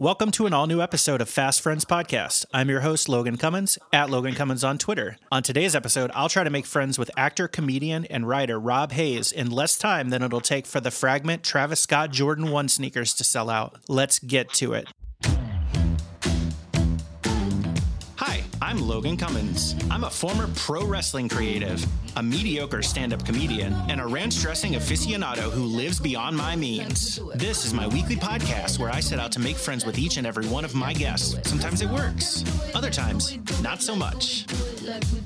Welcome to an all new episode of Fast Friends Podcast. I'm your host, Logan Cummins, at Logan Cummins on Twitter. On today's episode, I'll try to make friends with actor, comedian, and writer Rob Hayes in less time than it'll take for the fragment Travis Scott Jordan 1 sneakers to sell out. Let's get to it. I'm Logan Cummins. I'm a former pro wrestling creative, a mediocre stand up comedian, and a ranch dressing aficionado who lives beyond my means. This is my weekly podcast where I set out to make friends with each and every one of my guests. Sometimes it works, other times, not so much. like we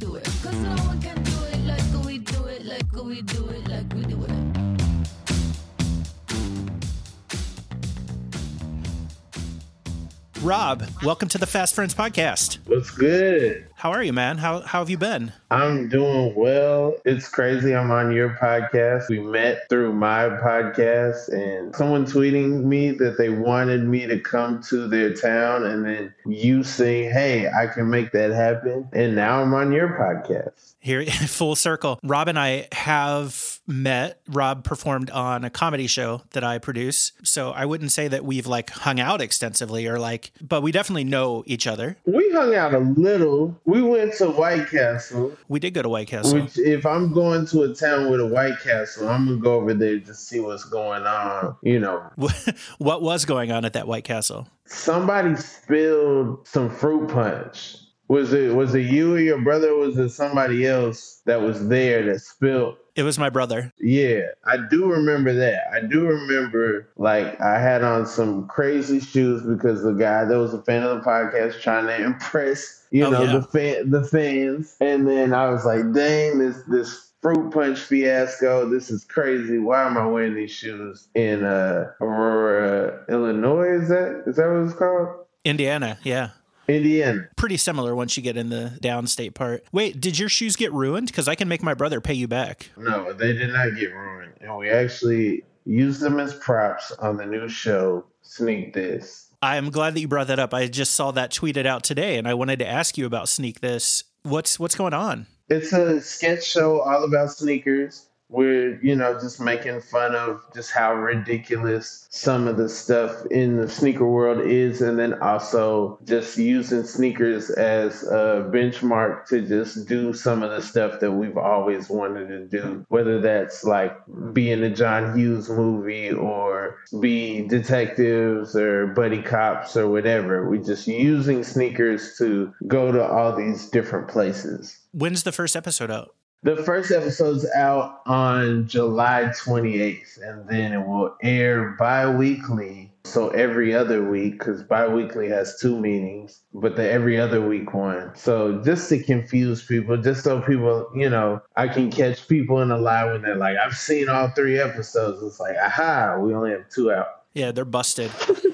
do it. Rob, welcome to the Fast Friends Podcast. What's good? How are you, man? How, how have you been? I'm doing well. It's crazy. I'm on your podcast. We met through my podcast, and someone tweeting me that they wanted me to come to their town, and then you saying, Hey, I can make that happen. And now I'm on your podcast. Here, full circle. Rob and I have met. Rob performed on a comedy show that I produce. So I wouldn't say that we've like hung out extensively or like, but we definitely know each other. We hung out a little. We went to White Castle, We did go to White Castle. which, if I'm going to a town with a White Castle, I'm going to go over there to see what's going on. You know, what was going on at that White Castle? somebody spilled some fruit punch. Was it was it you or your brother? Or was it somebody else that was there that spilled? It was my brother. Yeah, I do remember that. I do remember like I had on some crazy shoes because the guy that was a fan of the podcast trying to impress, you Oh, know, yeah. the fan the fans. And then I was like, dang, this this fruit punch fiasco, this is crazy. Why am I wearing these shoes in uh Aurora, Illinois? Is that is that what it's called? Indiana. Yeah. Indiana. Pretty similar once you get in the downstate part. Wait, did your shoes get ruined? Because I can make my brother pay you back. No, they did not get ruined. And we actually used them as props on the new show, Sneak This. I'm glad that you brought that up. I just saw that tweeted out today and I wanted to ask you about Sneak This. What's what's going on? It's a sketch show all about sneakers. We're, you know, just making fun of just how ridiculous some of the stuff in the sneaker world is, and then also just using sneakers as a benchmark to just do some of the stuff that we've always wanted to do, whether that's like be in a John Hughes movie or be detectives or buddy cops or whatever. We're just using sneakers to go to all these different places. When's the first episode out? The first episode's out on July 28th, and then it will air bi weekly. So every other week, because bi weekly has two meanings, but the every other week one. So just to confuse people, just so people, you know, I can catch people in a lie when they're like, I've seen all three episodes. It's like, aha, we only have two out. Yeah, they're busted.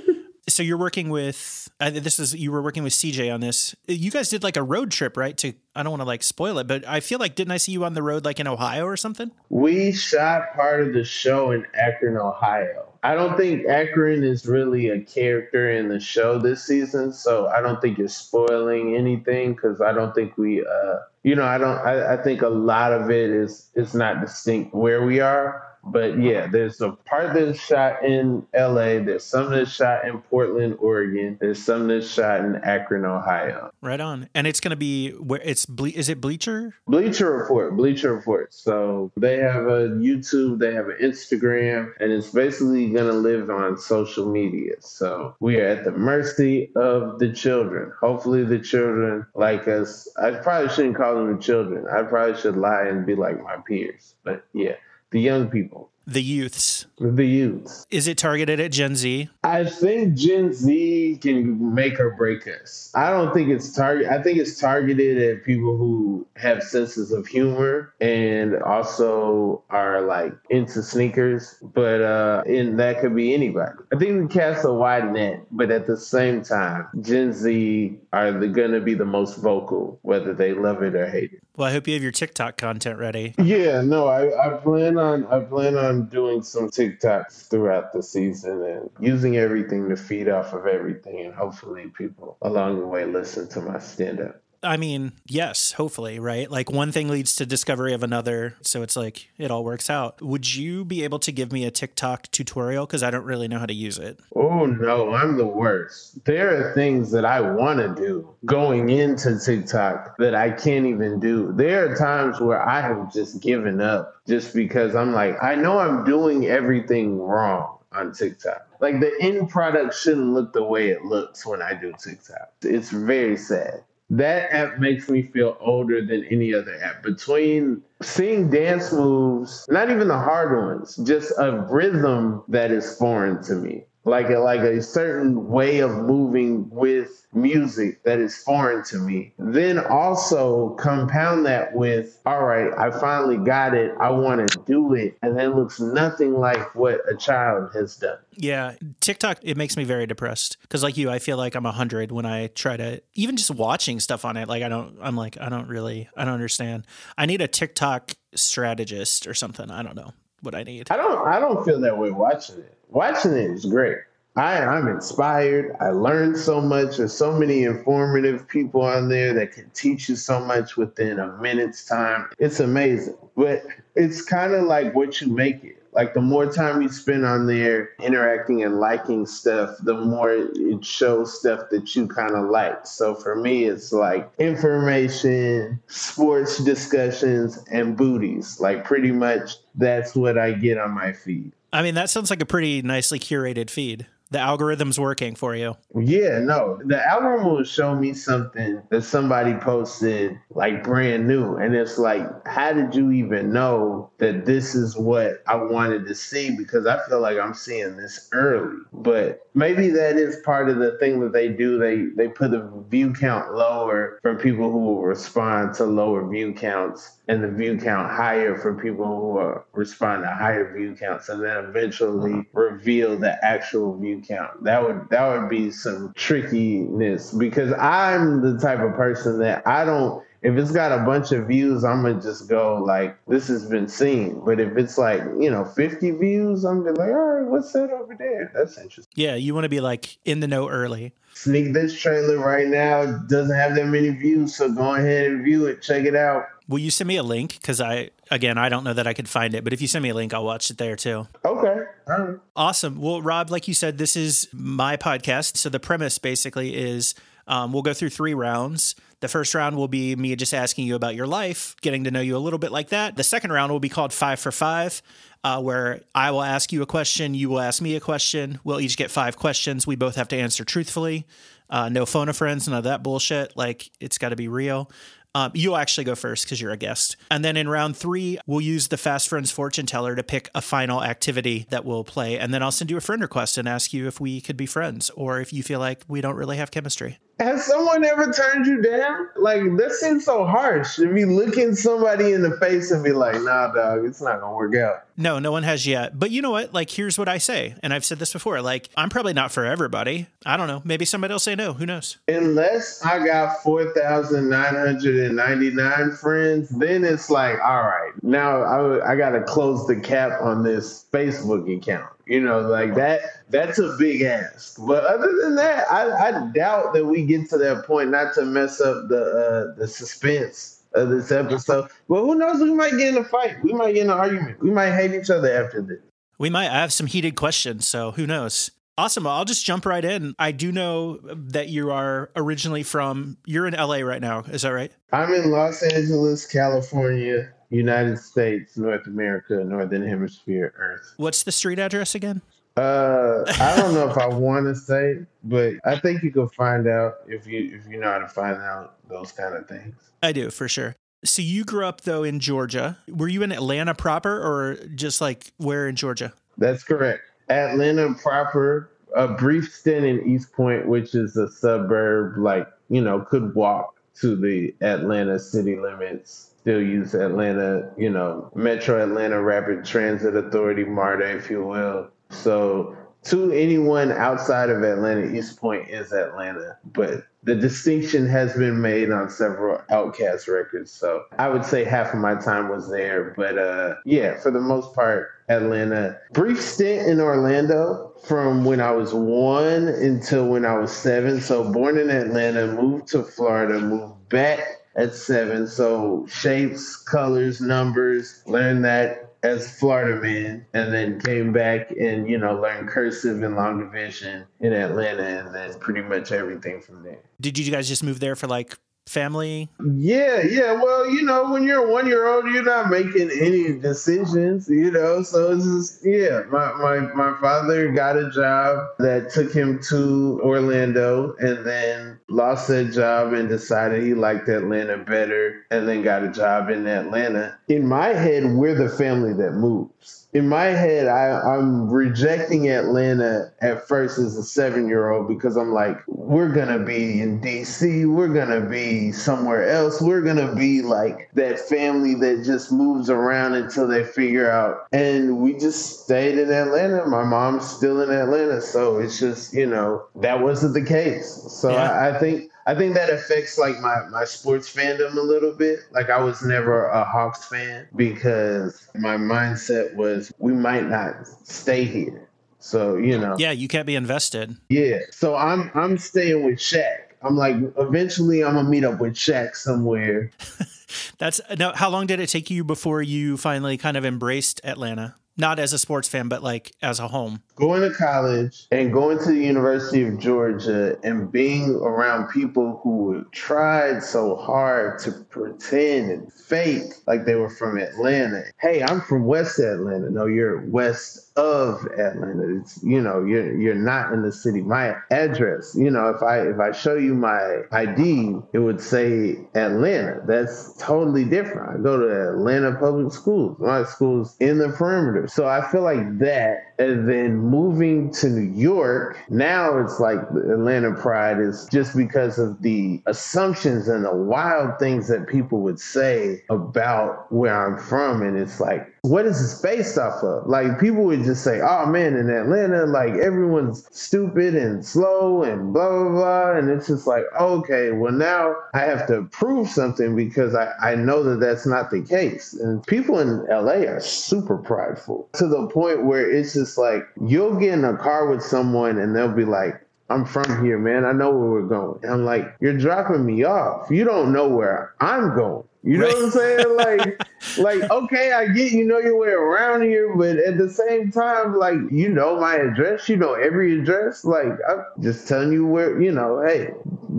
so you're working with uh, this is you were working with CJ on this. You guys did like a road trip, right? To I don't want to like spoil it, but I feel like didn't I see you on the road like in Ohio or something? We shot part of the show in Akron, Ohio. I don't think Akron is really a character in the show this season, so I don't think you're spoiling anything because I don't think we, uh, you know, I don't. I, I think a lot of it is is not distinct where we are. But yeah, there's a part that's shot in LA. There's some that's shot in Portland, Oregon. There's some that's shot in Akron, Ohio. Right on. And it's gonna be where it's ble- is it Bleacher? Bleacher Report, Bleacher Report. So they have a YouTube, they have an Instagram, and it's basically going to live on social media. So we are at the mercy of the children. Hopefully, the children like us. I probably shouldn't call them the children. I probably should lie and be like my peers. But yeah, the young people, The youths. the youths. Is it targeted at Gen Z? I think Gen Z can make or break us. I don't think it's target. I think it's targeted at people who have senses of humor and also are like into sneakers. But uh, and that could be anybody. I think we cast a wide net, but at the same time, Gen Z are the, gonna be the most vocal, whether they love it or hate it. Well, I hope you have your TikTok content ready. Yeah, no, I, I plan on I plan on doing some TikToks throughout the season and using everything to feed off of everything, and hopefully people along the way listen to my stand up. I mean, yes, hopefully, right? Like one thing leads to discovery of another. So it's like it all works out. Would you be able to give me a TikTok tutorial? Because I don't really know how to use it. Oh no, I'm the worst. There are things that I want to do going into TikTok that I can't even do. There are times where I have just given up just because I'm like, I know I'm doing everything wrong on TikTok. Like the end product shouldn't look the way it looks when I do TikTok. It's very sad. That app makes me feel older than any other app. Between seeing dance moves, not even the hard ones, just a rhythm that is foreign to me. Like a, like a certain way of moving with music that is foreign to me. Then also compound that with, all right, I finally got it. I want to do it. And then looks nothing like what a child has done. Yeah, TikTok it makes me very depressed because like you, I feel like I'm a hundred when I try to even just watching stuff on it. Like I don't, I'm like I don't really, I don't understand. I need a TikTok strategist or something. I don't know what I need. I don't I don't feel that way watching it. Watching it is great. I, I'm inspired. I learned so much. There's so many informative people on there that can teach you so much within a minute's time. It's amazing. But it's kind of like what you make it. Like the more time you spend on there interacting and liking stuff, the more it shows stuff that you kind of like. So for me, it's like information, sports discussions, and booties. Like pretty much that's what I get on my feed. I mean, that sounds like a pretty nicely curated feed. The algorithm's working for you. Yeah, no. The algorithm will show me something that somebody posted like brand new. And it's like, how did you even know that this is what I wanted to see? Because I feel like I'm seeing this early. But maybe that is part of the thing that they do. They they put the view count lower for people who will respond to lower view counts and the view count higher for people who are, respond to higher view counts and then eventually reveal the actual view count. That would that would be some trickiness because I'm the type of person that I don't if it's got a bunch of views, I'm gonna just go like this has been seen. But if it's like you know 50 views, I'm gonna be like, all right, what's that over there? That's interesting. Yeah, you want to be like in the know early. Sneak this trailer right now doesn't have that many views, so go ahead and view it. Check it out. Will you send me a link? Because I, again, I don't know that I could find it, but if you send me a link, I'll watch it there too. Okay. Right. Awesome. Well, Rob, like you said, this is my podcast. So the premise basically is um, we'll go through three rounds. The first round will be me just asking you about your life, getting to know you a little bit like that. The second round will be called Five for Five, uh, where I will ask you a question, you will ask me a question. We'll each get five questions. We both have to answer truthfully. Uh, no phone a friends, none of that bullshit. Like it's got to be real. Um, you'll actually go first because you're a guest. And then in round three, we'll use the Fast Friends fortune teller to pick a final activity that we'll play. And then I'll send you a friend request and ask you if we could be friends or if you feel like we don't really have chemistry. Has someone ever turned you down? Like that seems so harsh. To be looking somebody in the face and be like, "Nah, dog, it's not gonna work out." No, no one has yet. But you know what? Like, here's what I say. And I've said this before. Like, I'm probably not for everybody. I don't know. Maybe somebody will say no. Who knows? Unless I got four thousand nine hundred and ninety nine friends, then it's like, all right, now I I gotta close the cap on this Facebook account. You know, like that. That's a big ask. But other than that, I, I doubt that we get to that point. Not to mess up the uh, the suspense of this episode. But who knows? We might get in a fight. We might get in an argument. We might hate each other after this. We might I have some heated questions. So who knows? Awesome. I'll just jump right in. I do know that you are originally from, you're in LA right now. Is that right? I'm in Los Angeles, California, United States, North America, Northern Hemisphere, Earth. What's the street address again? Uh, I don't know if I want to say, but I think you can find out if you if you know how to find out those kind of things. I do for sure. So you grew up though in Georgia. Were you in Atlanta proper or just like where in Georgia? That's correct. Atlanta proper, a brief stint in East Point, which is a suburb, like you know, could walk to the Atlanta city limits. Still use Atlanta, you know, Metro Atlanta Rapid Transit Authority, MARTA, if you will. So to anyone outside of Atlanta, East Point is Atlanta, but the distinction has been made on several OutKast records. So I would say half of my time was there, but uh, yeah, for the most part, Atlanta. Brief stint in Orlando from when I was one until when I was seven. So born in Atlanta, moved to Florida, moved back at seven. So shapes, colors, numbers, learned that as Florida man, and then came back and you know learned cursive and long division in Atlanta, and then pretty much everything from there. Did you guys just move there for like family? Yeah, yeah. Well, you know, when you're a one year old, you're not making any decisions, you know. So it's just yeah. My my my father got a job that took him to Orlando and then lost that job and decided he liked Atlanta better and then got a job in Atlanta. In my head, we're the family that moves in my head, I, I'm rejecting Atlanta at first as a seven year old because I'm like, we're gonna be in DC, we're gonna be somewhere else, we're gonna be like that family that just moves around until they figure out. And we just stayed in Atlanta. My mom's still in Atlanta, so it's just you know that wasn't the case. So Yeah. I, I think I think that affects like my, my sports fandom a little bit. Like I was never a Hawks fan because my mindset was we might not stay here. So, you know. Yeah, you can't be invested. Yeah. So I'm I'm staying with Shaq. I'm like eventually I'm gonna meet up with Shaq somewhere. That's now. How long did it take you before you finally kind of embraced Atlanta? Not as a sports fan, but like as a home. Going to college and going to the University of Georgia and being around people who tried so hard to pretend and fake like they were from Atlanta. Hey, I'm from West Atlanta. No, you're west of Atlanta. It's you know, you're you're not in the city. My address, you know, if I if I show you my ID, it would say Atlanta. That's totally different. I go to Atlanta public schools. My school's in the perimeter. So I feel like that and then moving to New York, now it's like Atlanta pride is just because of the assumptions and the wild things that people would say about where I'm from. And it's like, what is this based off of? Like people would just say, oh man, in Atlanta, like everyone's stupid and slow and blah, blah, blah. And it's just like, okay, well now I have to prove something because I, I know that that's not the case. And people in LA are super prideful to the point where it's just like, you'll get in a car with someone and they'll be like, I'm from here, man. I know where we're going. And I'm like, you're dropping me off. You don't know where I'm going. You know what I'm saying? Like, like, okay, I get you know your way around here, but at the same time, like, you know my address, you know every address. Like, I'm just telling you where, you know, hey,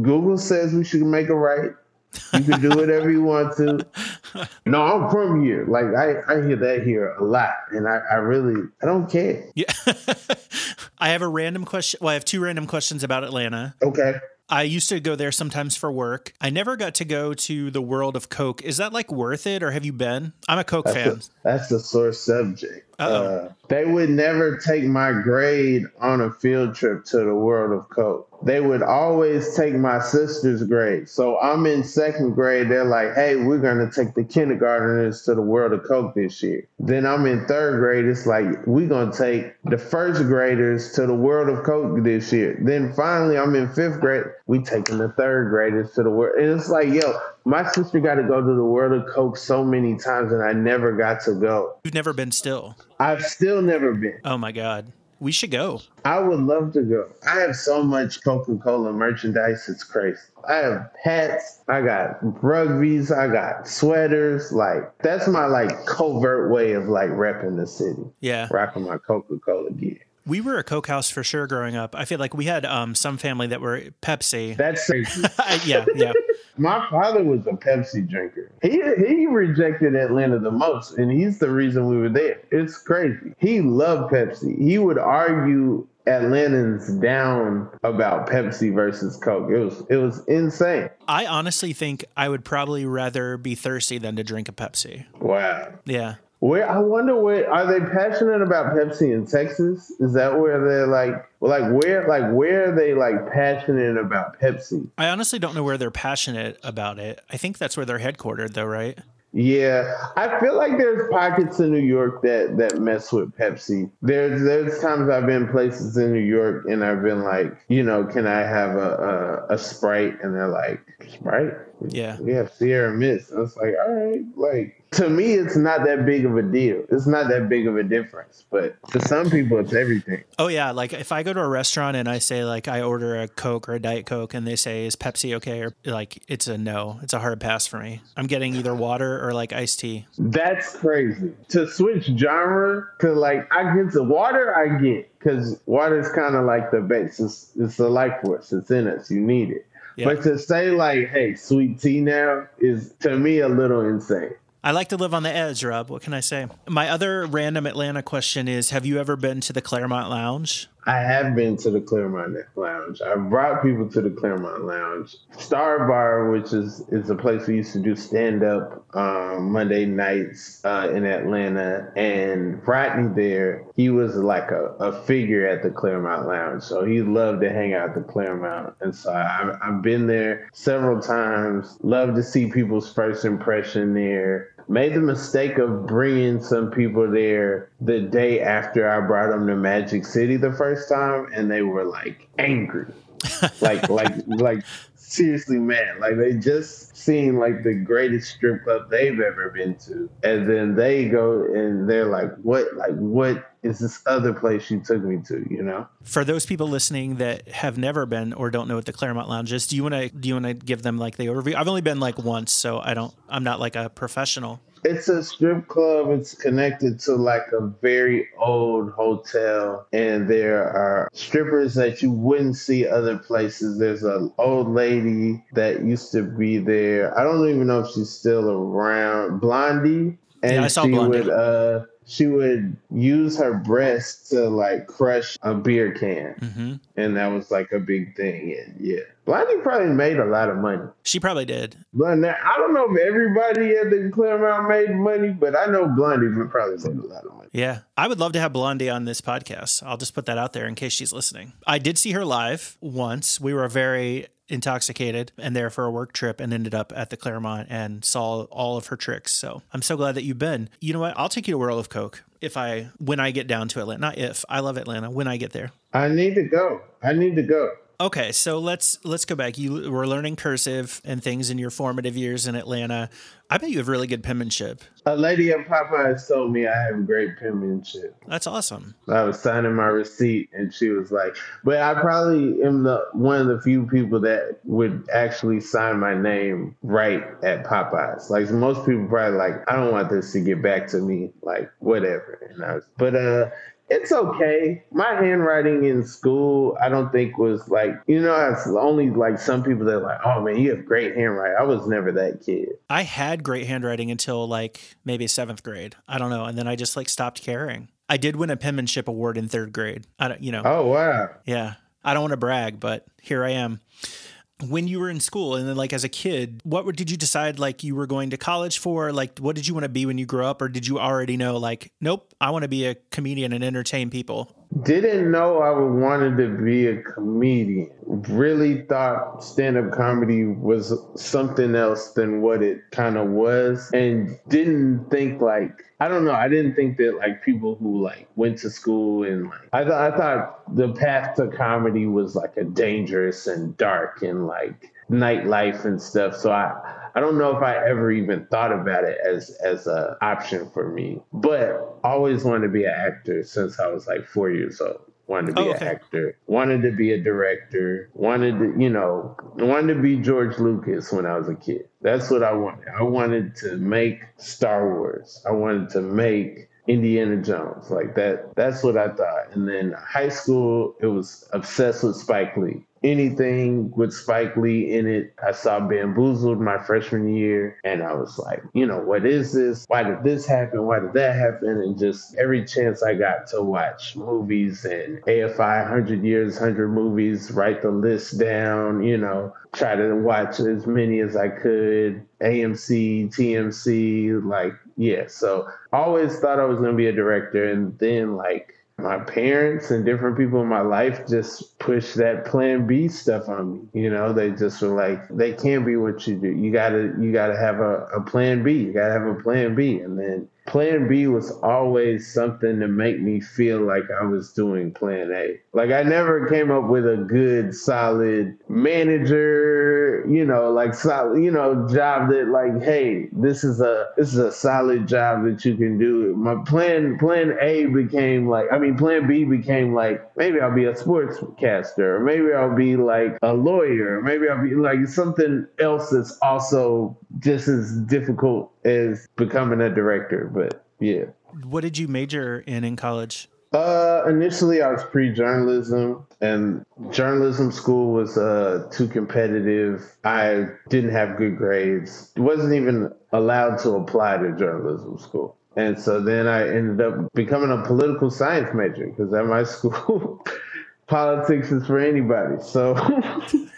Google says we should make a right. You can do whatever you want to. No, I'm from here. Like I, I hear that here a lot, and I, I really, I don't care. Yeah. I have a random question. Well, I have two random questions about Atlanta. Okay. I used to go there sometimes for work. I never got to go to the World of Coke. Is that like worth it, or have you been? I'm a Coke fan. That's a, that's a sore subject. Uh, they would never take my grade on a field trip to the World of Coke. They would always take my sister's grade. So I'm in second grade. They're like, hey, we're going to take the kindergartners to the World of Coke this year. Then I'm in third grade. It's like, we're going to take the first graders to the World of Coke this year. Then finally, I'm in fifth grade. We taking the third graders to the World. And it's like, yo, my sister got to go to the World of Coke so many times and I never got to go. You've never been still. I've still never been. Oh my God. We should go. I would love to go. I have so much Coca Cola merchandise, it's crazy. I have hats, I got rugbies, I got sweaters. Like, that's my like covert way of like repping the city, Yeah. rocking my Coca Cola gear. We were a Coke house for sure growing up. I feel like we had um, some family that were Pepsi. That's crazy. yeah, yeah. my father was a Pepsi drinker. He he rejected Atlanta the most, and he's the reason we were there. It's crazy. He loved Pepsi. He would argue Atlantans down about Pepsi versus Coke. It was it was insane. I honestly think I would probably rather be thirsty than to drink a Pepsi. Wow. Yeah. Where I wonder where are they passionate about Pepsi in Texas? Is that where they're like like where like where are they like passionate about Pepsi? I honestly don't know where they're passionate about it. I think that's where they're headquartered, though, right? Yeah, I feel like there's pockets in New York that that mess with Pepsi. There's there's times I've been places in New York and I've been like, you know, can I have a a, a Sprite? And they're like, Sprite? Yeah. We have Sierra Mist. I was like, all right, like to me, it's not that big of a deal. It's not that big of a difference, but to some people, it's everything. Oh yeah, like if I go to a restaurant and I say like I order a Coke or a Diet Coke and they say is Pepsi okay or like it's a no, it's a hard pass for me. I'm getting either water or like iced tea. That's crazy. To switch genre, cause like I get the water, I get because water is kind of like the base. It's, it's the life force. It's in us. You need it. Yeah. But to say like, hey, sweet tea now is to me a little insane. I like to live on the edge, Rob. What can I say? My other random Atlanta question is Have you ever been to the Clermont Lounge? I have been to the Clermont Lounge. I've brought people to the Clermont Lounge. Star Bar, which is is a place we used to do stand up um, Monday nights uh, in Atlanta, and Rodney there, he was like a, a figure at the Clermont Lounge. So he loved to hang out at the Clermont, and so I've, I've been there several times. Love to see people's first impression there made the mistake of bringing some people there the day after I brought them to Magic City the first time, and they were like angry, like like like seriously mad. Like they just seen like the greatest strip club they've ever been to, and then they go and they're like, "What? Like what?" Is this other place you took me to? You know, For those people listening that have never been or don't know what the Clermont Lounge is, do you want to do you want to give them like the overview? I've only been like once, so I don't. I'm not like a professional. It's a strip club. It's connected to like a very old hotel, and there are strippers that you wouldn't see other places. There's an old lady that used to be there. I don't even know if she's still around. Blondie, and Yeah, I saw she Blondie. would uh she would use her breast to like crush a beer can, hmm and that was like a big thing. And yeah, Blondie probably made a lot of money. She probably did. But now, I don't know if everybody at the Clermont made money, but I know Blondie probably made a lot of money. Yeah. I would love to have Blondie on this podcast. I'll just put that out there in case she's listening. I did see her live once. We were very intoxicated and there for a work trip and ended up at the Clermont and saw all of her tricks. So I'm so glad that you've been. You know what? I'll take you to World of Coke if I when I get down to Atlanta. Not if. I love Atlanta when I get there. I need to go. I need to go. Okay, so let's let's go back. You were learning cursive and things in your formative years in Atlanta. I bet you have really good penmanship. A lady at Popeyes told me I have great penmanship. That's awesome. I was signing my receipt, and she was like, "But I probably am the one of the few people that would actually sign my name right at Popeyes. Like most people, probably like, I don't want this to get back to me. Like whatever." And I was, but uh, it's okay. My handwriting in school, I don't think was like, you know, it's only like some people that are like, oh man, you have great handwriting. I was never that kid. I had great handwriting until like maybe seventh grade. I don't know, and then I just like stopped caring. I did win a penmanship award in third grade. I don't, you know, Oh wow. yeah. I don't want to brag, but here I am. When you were in school and then like as a kid, what did you decide like you were going to college for? Like what did you want to be when you grew up or did you already know like nope, I want to be a comedian and entertain people? Didn't know I wanted to be a comedian. Really thought stand up comedy was something else than what it kind of was. And didn't think like, I don't know, I didn't think that like people who like went to school and like, I, th- I thought the path to comedy was like a dangerous and dark and like nightlife and stuff. So I, I don't know if I ever even thought about it as as a option for me, but always wanted to be an actor since I was like four years old. Wanted to be Oh, an actor. Wanted to be a director. Wanted to, you know, wanted to be George Lucas when I was a kid. That's what I wanted. I wanted to make Star Wars. I wanted to make Indiana Jones. Like that. That's what I thought. And then high school, it was obsessed with Spike Lee anything with Spike Lee in it. I saw Bamboozled my freshman year, and I was like, you know, what is this? Why did this happen? Why did that happen? And just every chance I got to watch movies and AFI 100 years, 100 movies, write the list down, you know, try to watch as many as I could. AMC, TMC, like, yeah. So always thought I was going to be a director. And then, like, my parents and different people in my life just push that plan B stuff on me. You know, they just were like, they can't be what you do. You gotta you gotta have a, a plan B. You gotta have a plan B. And then plan B was always something to make me feel like I was doing plan A. Like I never came up with a good, solid manager, you know, like solid, you know, job that like, hey, this is a this is a solid job that you can do. My plan plan A became like I mean plan B became like maybe I'll be a sportscaster, or maybe I'll be like a lawyer, maybe I'll be like something else that's also just as difficult as becoming a director. But yeah. What did you major in in college? Uh, initially, I was pre-journalism, and journalism school was uh too competitive. I didn't have good grades. wasn't even allowed to apply to journalism school. And so then I ended up becoming a political science major because at my school, politics is for anybody. So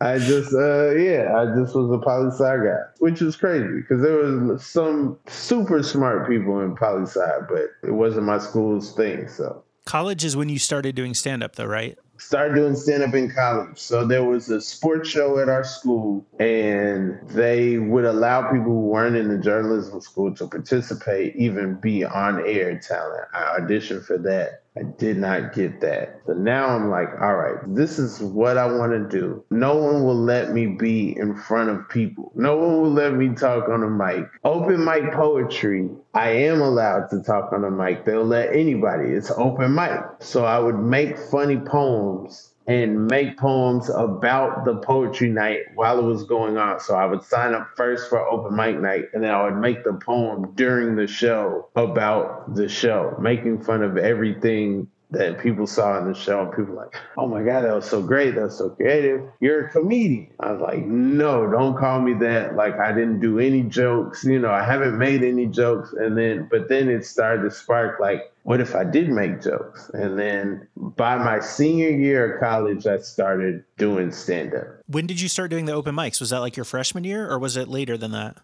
I just, uh, yeah, I just was a poli sci guy, which is crazy because there was some super smart people in poli sci, but it wasn't my school's thing. So College is when you started doing stand up, though, right? started doing stand up in college. So there was a sports show at our school, and they would allow people who weren't in the journalism school to participate, even be on air talent. I auditioned for that. I did not get that. But now I'm like, all right, this is what I want to do. No one will let me be in front of people. No one will let me talk on a mic. Open mic poetry, I am allowed to talk on a mic. They'll let anybody. It's open mic. So I would make funny poems and make poems about the poetry night while it was going on. So I would sign up first for open mic night and then I would make the poem during the show about the show, making fun of everything that people saw in the show and people like, oh my God, that was so great. That was so creative. You're a comedian. I was like, no, don't call me that. Like I didn't do any jokes. You know, I haven't made any jokes. And then, but then it started to spark like, what if I did make jokes? And then by my senior year of college, I started doing stand up. When did you start doing the open mics? Was that like your freshman year or was it later than that?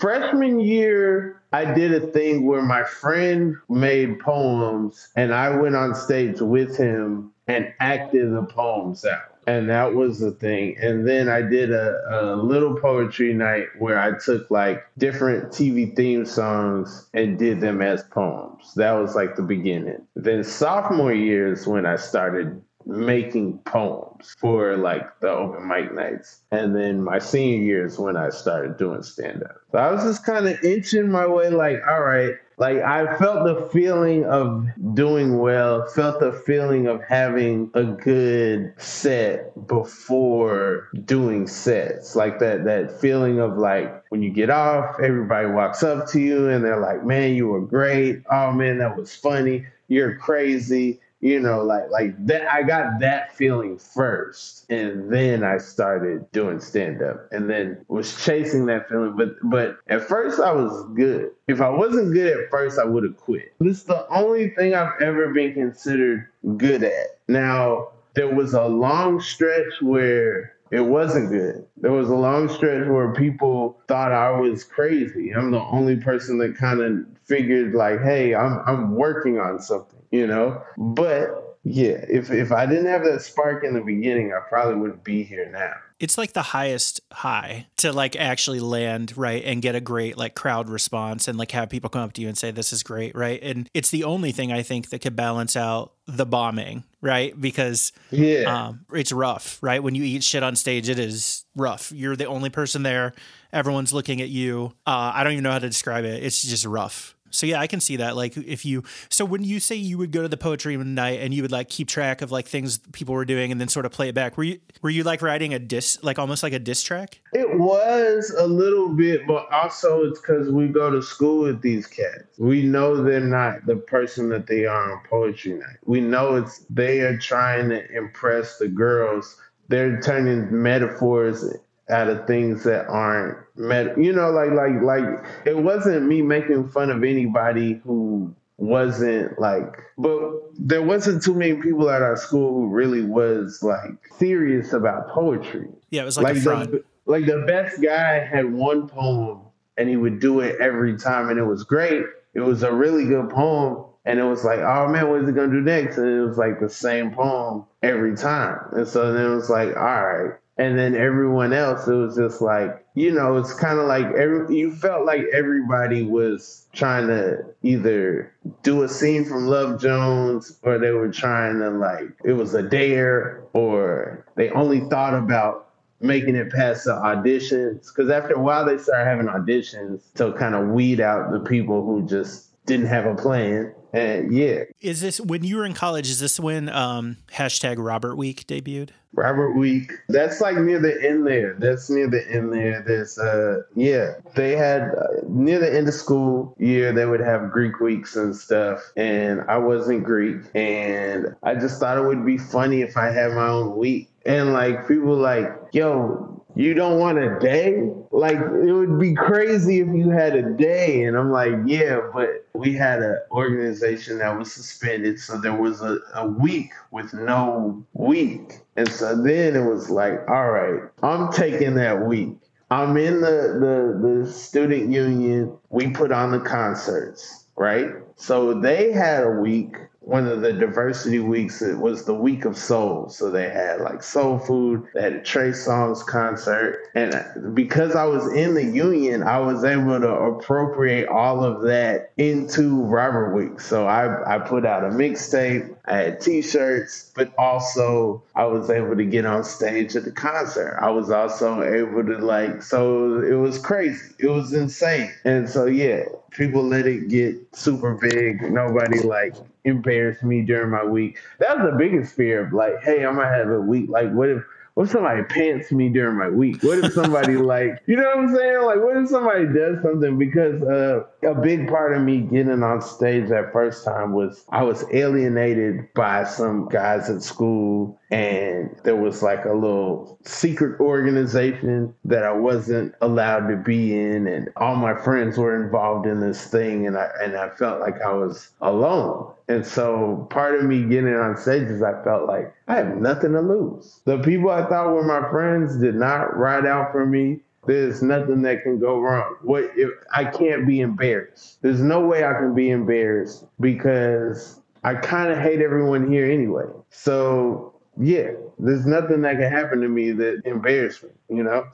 Freshman year, I did a thing where my friend made poems and I went on stage with him and acted the poems out. And that was the thing. And then I did a, a little poetry night where I took like different TV theme songs and did them as poems. That was like the beginning. Then sophomore year is when I started making poems for like the open mic nights. And then my senior year is when I started doing stand up. So I was just kind of inching my way, like, all right, like I felt the feeling of doing well, felt the feeling of having a good set before doing sets. Like that that feeling of like when you get off, everybody walks up to you and they're like, "Man, you were great. Oh man, that was funny. You're crazy." You know like like that i got that feeling first and then i started doing stand up and then was chasing that feeling but but at first i was good if i wasn't good at first i would have quit this is the only thing i've ever been considered good at now there was a long stretch where it wasn't good. There was a long stretch where people thought I was crazy. I'm the only person that kind of figured like, hey, I'm I'm working on something you know. But yeah, if if I didn't have that spark in the beginning, I probably wouldn't be here now. It's like the highest high to like actually land right and get a great like crowd response and like have people come up to you and say this is great, right? And it's the only thing I think that could balance out the bombing, right? Because yeah, um, it's rough, right? When you eat shit on stage, it is rough. You're the only person there. Everyone's looking at you. Uh, I don't even know how to describe it. It's just rough. So yeah, I can see that. Like if you so when you say you would go to the poetry night and you would like keep track of like things people were doing and then sort of play it back, were you were you like writing a diss like almost like a diss track? It was a little bit, but also it's because we go to school with these cats. We know they're not the person that they are on poetry night. We know it's they are trying to impress the girls. They're turning metaphors out of things that aren't met you know like like like it wasn't me making fun of anybody who wasn't like but there wasn't too many people at our school who really was like serious about poetry yeah it was like, like the, like the best guy had one poem and he would do it every time and it was great it was a really good poem and it was like, oh man, what is it gonna do next? And it was like the same poem every time. And so then it was like, all right. And then everyone else, it was just like, you know, it's kind of like every, you felt like everybody was trying to either do a scene from Love Jones or they were trying to like, it was a dare or they only thought about making it past the auditions. Because after a while, they started having auditions to kind of weed out the people who just didn't have a plan. And yeah, Is this when you were in college? Is this when um, hashtag Robert Week debuted? Robert Week. That's like near the end there. That's near the end there. There's uh yeah, they had uh, near the end of school year they would have Greek weeks and stuff and I wasn't Greek and I just thought it would be funny if I had my own week. And like people like, "Yo, you don't want a day? Like it would be crazy if you had a day." And I'm like, "Yeah, but we had an organization that was suspended, so there was a, a week with no week." And so then it was like, all right, I'm taking that week. I'm in the, the, the student union. We put on the concerts, right? So they had a week. One of the diversity weeks, it was the week of soul. So they had like soul food, they had a Trey Songz concert. And because I was in the union, I was able to appropriate all of that into Robert Week. So I, I put out a mixtape, I had t-shirts, but also I was able to get on stage at the concert. I was also able to like, so it was crazy. It was insane. And so, yeah, people let it get super big. Nobody like embarrassed me during my week. That was the biggest fear of like, hey, I'm gonna have a week. Like, what if what if somebody pants me during my week? What if somebody like, you know what I'm saying? Like, what if somebody does something? Because uh, a big part of me getting on stage that first time was I was alienated by some guys at school, and there was like a little secret organization that I wasn't allowed to be in, and all my friends were involved in this thing, and I and I felt like I was alone. And so part of me getting on stage is I felt like I have nothing to lose. The people I thought were my friends did not ride out for me. There's nothing that can go wrong. What if I can't be embarrassed? There's no way I can be embarrassed because I kind of hate everyone here anyway. So yeah, there's nothing that can happen to me that embarrass me, you know?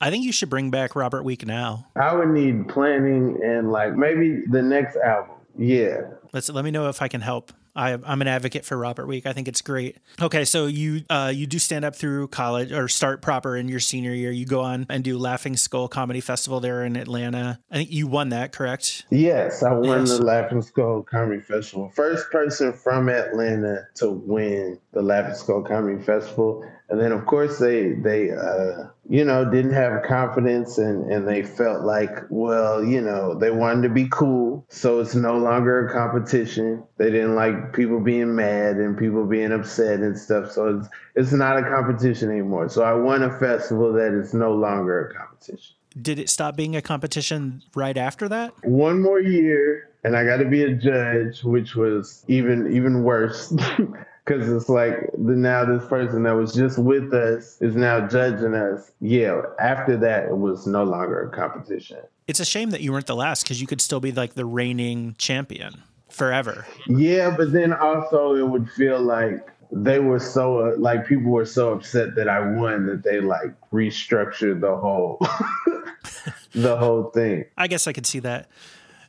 I think you should bring back Robert Week now. I would need planning and like maybe the next album. Yeah. Let's let me know if I can help. I, I'm an advocate for Robert Week. I think it's great. Okay, so you uh, you do stand up through college or start proper in your senior year. You go on and do Laughing Skull Comedy Festival there in Atlanta. I think you won that, correct? Yes, I won Yes. the Laughing Skull Comedy Festival. First person from Atlanta to win the Laughing Skull Comedy Festival. And then of course they they uh you know didn't have confidence and and they felt like well, you know, they wanted to be cool, so it's no longer a competition. They didn't like people being mad and people being upset and stuff. So it's it's not a competition anymore. So I won a festival that is no longer a competition. Did it stop being a competition right after that? one more year and I got to be a judge, which was even even worse because it's like the, now this person that was just with us is now judging us. Yeah, after that it was no longer a competition. It's a shame that you weren't the last because you could still be like the reigning champion forever. Yeah, but then also it would feel like they were so uh, like people were so upset that I won that they like restructured the whole the whole thing. I guess I could see that.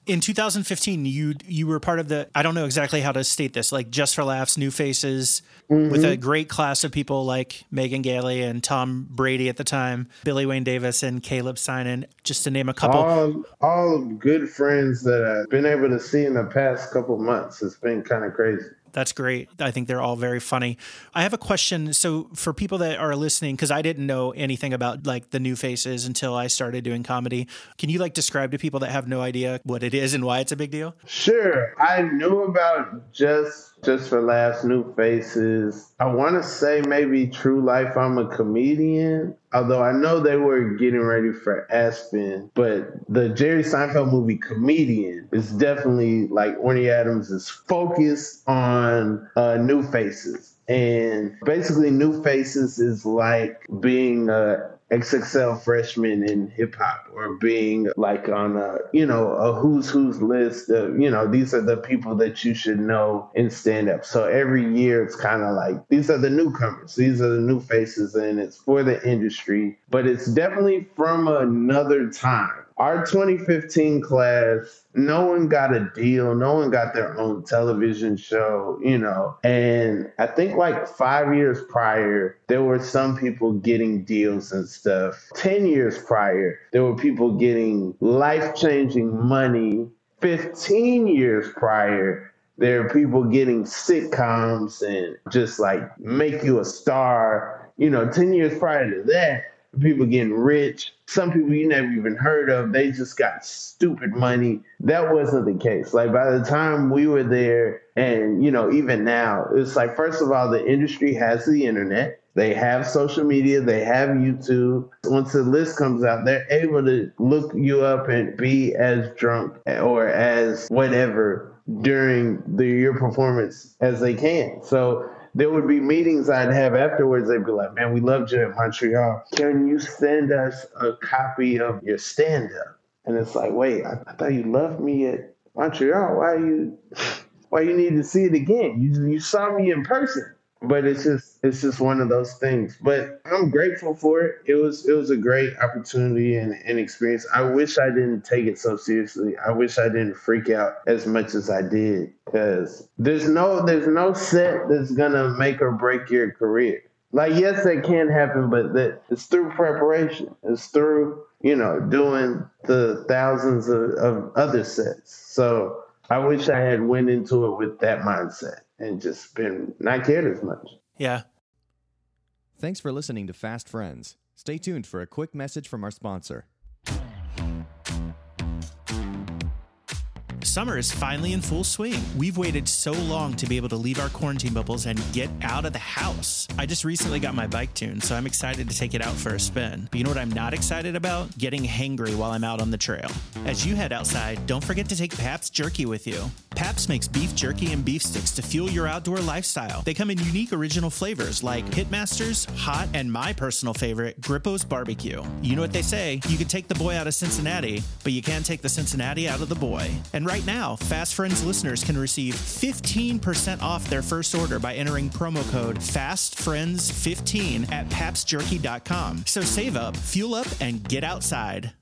In 2015, you you were part of the I don't know exactly how to state this, like Just for Laughs, New Faces, with a mm-hmm. great class of people like Megan Gailey and Tom Brady at the time, Billy Wayne Davis and Caleb Synan, just to name a couple. all all good friends that I've been able to see in the past couple months. It's been kind of crazy. That's great. I think they're all very funny. I have a question. So for people that are listening, because I didn't know anything about like the new faces until I started doing comedy, can you like describe to people that have no idea what it is and why it's a big deal? Sure, I knew about just just for laughs, new faces. I want to say maybe True Life. I'm a comedian. Although I know they were getting ready for Aspen, but the Jerry Seinfeld movie Comedian is definitely like Orny Adams is focused on uh, new faces. And basically, New Faces is like being a XXL freshman in hip hop or being like on a, you know, a who's who's list of, you know, these are the people that you should know in stand up. So every year it's kind of like these are the newcomers, these are the new faces, and it's for the industry, but it's definitely from another time our 2015 class, no one got a deal. No one got their own television show, you know. And I think like five years prior, there were some people getting deals and stuff. 10 years prior, there were people getting life changing money. 15 years prior, there are people getting sitcoms and just like make you a star. You know, 10 years prior to that, people getting rich. Some people you never even heard of, they just got stupid money. That wasn't the case. Like by the time we were there, and you know, even now, it's like first of all, the industry has the internet. They have social media, they have YouTube. Once the list comes out, they're able to look you up and be as drunk or as whatever during the your performance as they can. So there would be meetings I'd have afterwards. They'd be like, man, we loved you at Montreal. Can you send us a copy of your stand up? And it's like, wait, I, I thought you loved me at Montreal. Why you why you need to see it again? You you saw me in person but it's just it's just one of those things. But I'm grateful for it. It was it was a great opportunity and, and experience. I wish I didn't take it so seriously. I wish I didn't freak out as much as I did because there's no there's no set that's gonna make or break your career. Like yes, that can happen, but that it's through preparation. It's through you know doing the thousands of, of other sets. So I wish I had went into it with that mindset and just been not cared as much. Yeah. Thanks for listening to Fast Friends. Stay tuned for a quick message from our sponsor. Summer is finally in full swing. We've waited so long to be able to leave our quarantine bubbles and get out of the house. I just recently got my bike tuned, so I'm excited to take it out for a spin. But you know what I'm not excited about? Getting hangry while I'm out on the trail. As you head outside, don't forget to take Pabst Jerky with you. Pabst makes beef jerky and beef sticks to fuel your outdoor lifestyle. They come in unique original flavors like Hitmasters, Hot, and my personal favorite, Grippo's Barbecue. You know what they say, you can take the boy out of Cincinnati, but you can't take the Cincinnati out of the boy. And right now, Fast Friends listeners can receive 15% off their first order by entering promo code FASTFRIENDS15 at papstjerky.com. So save up, fuel up, and get outside.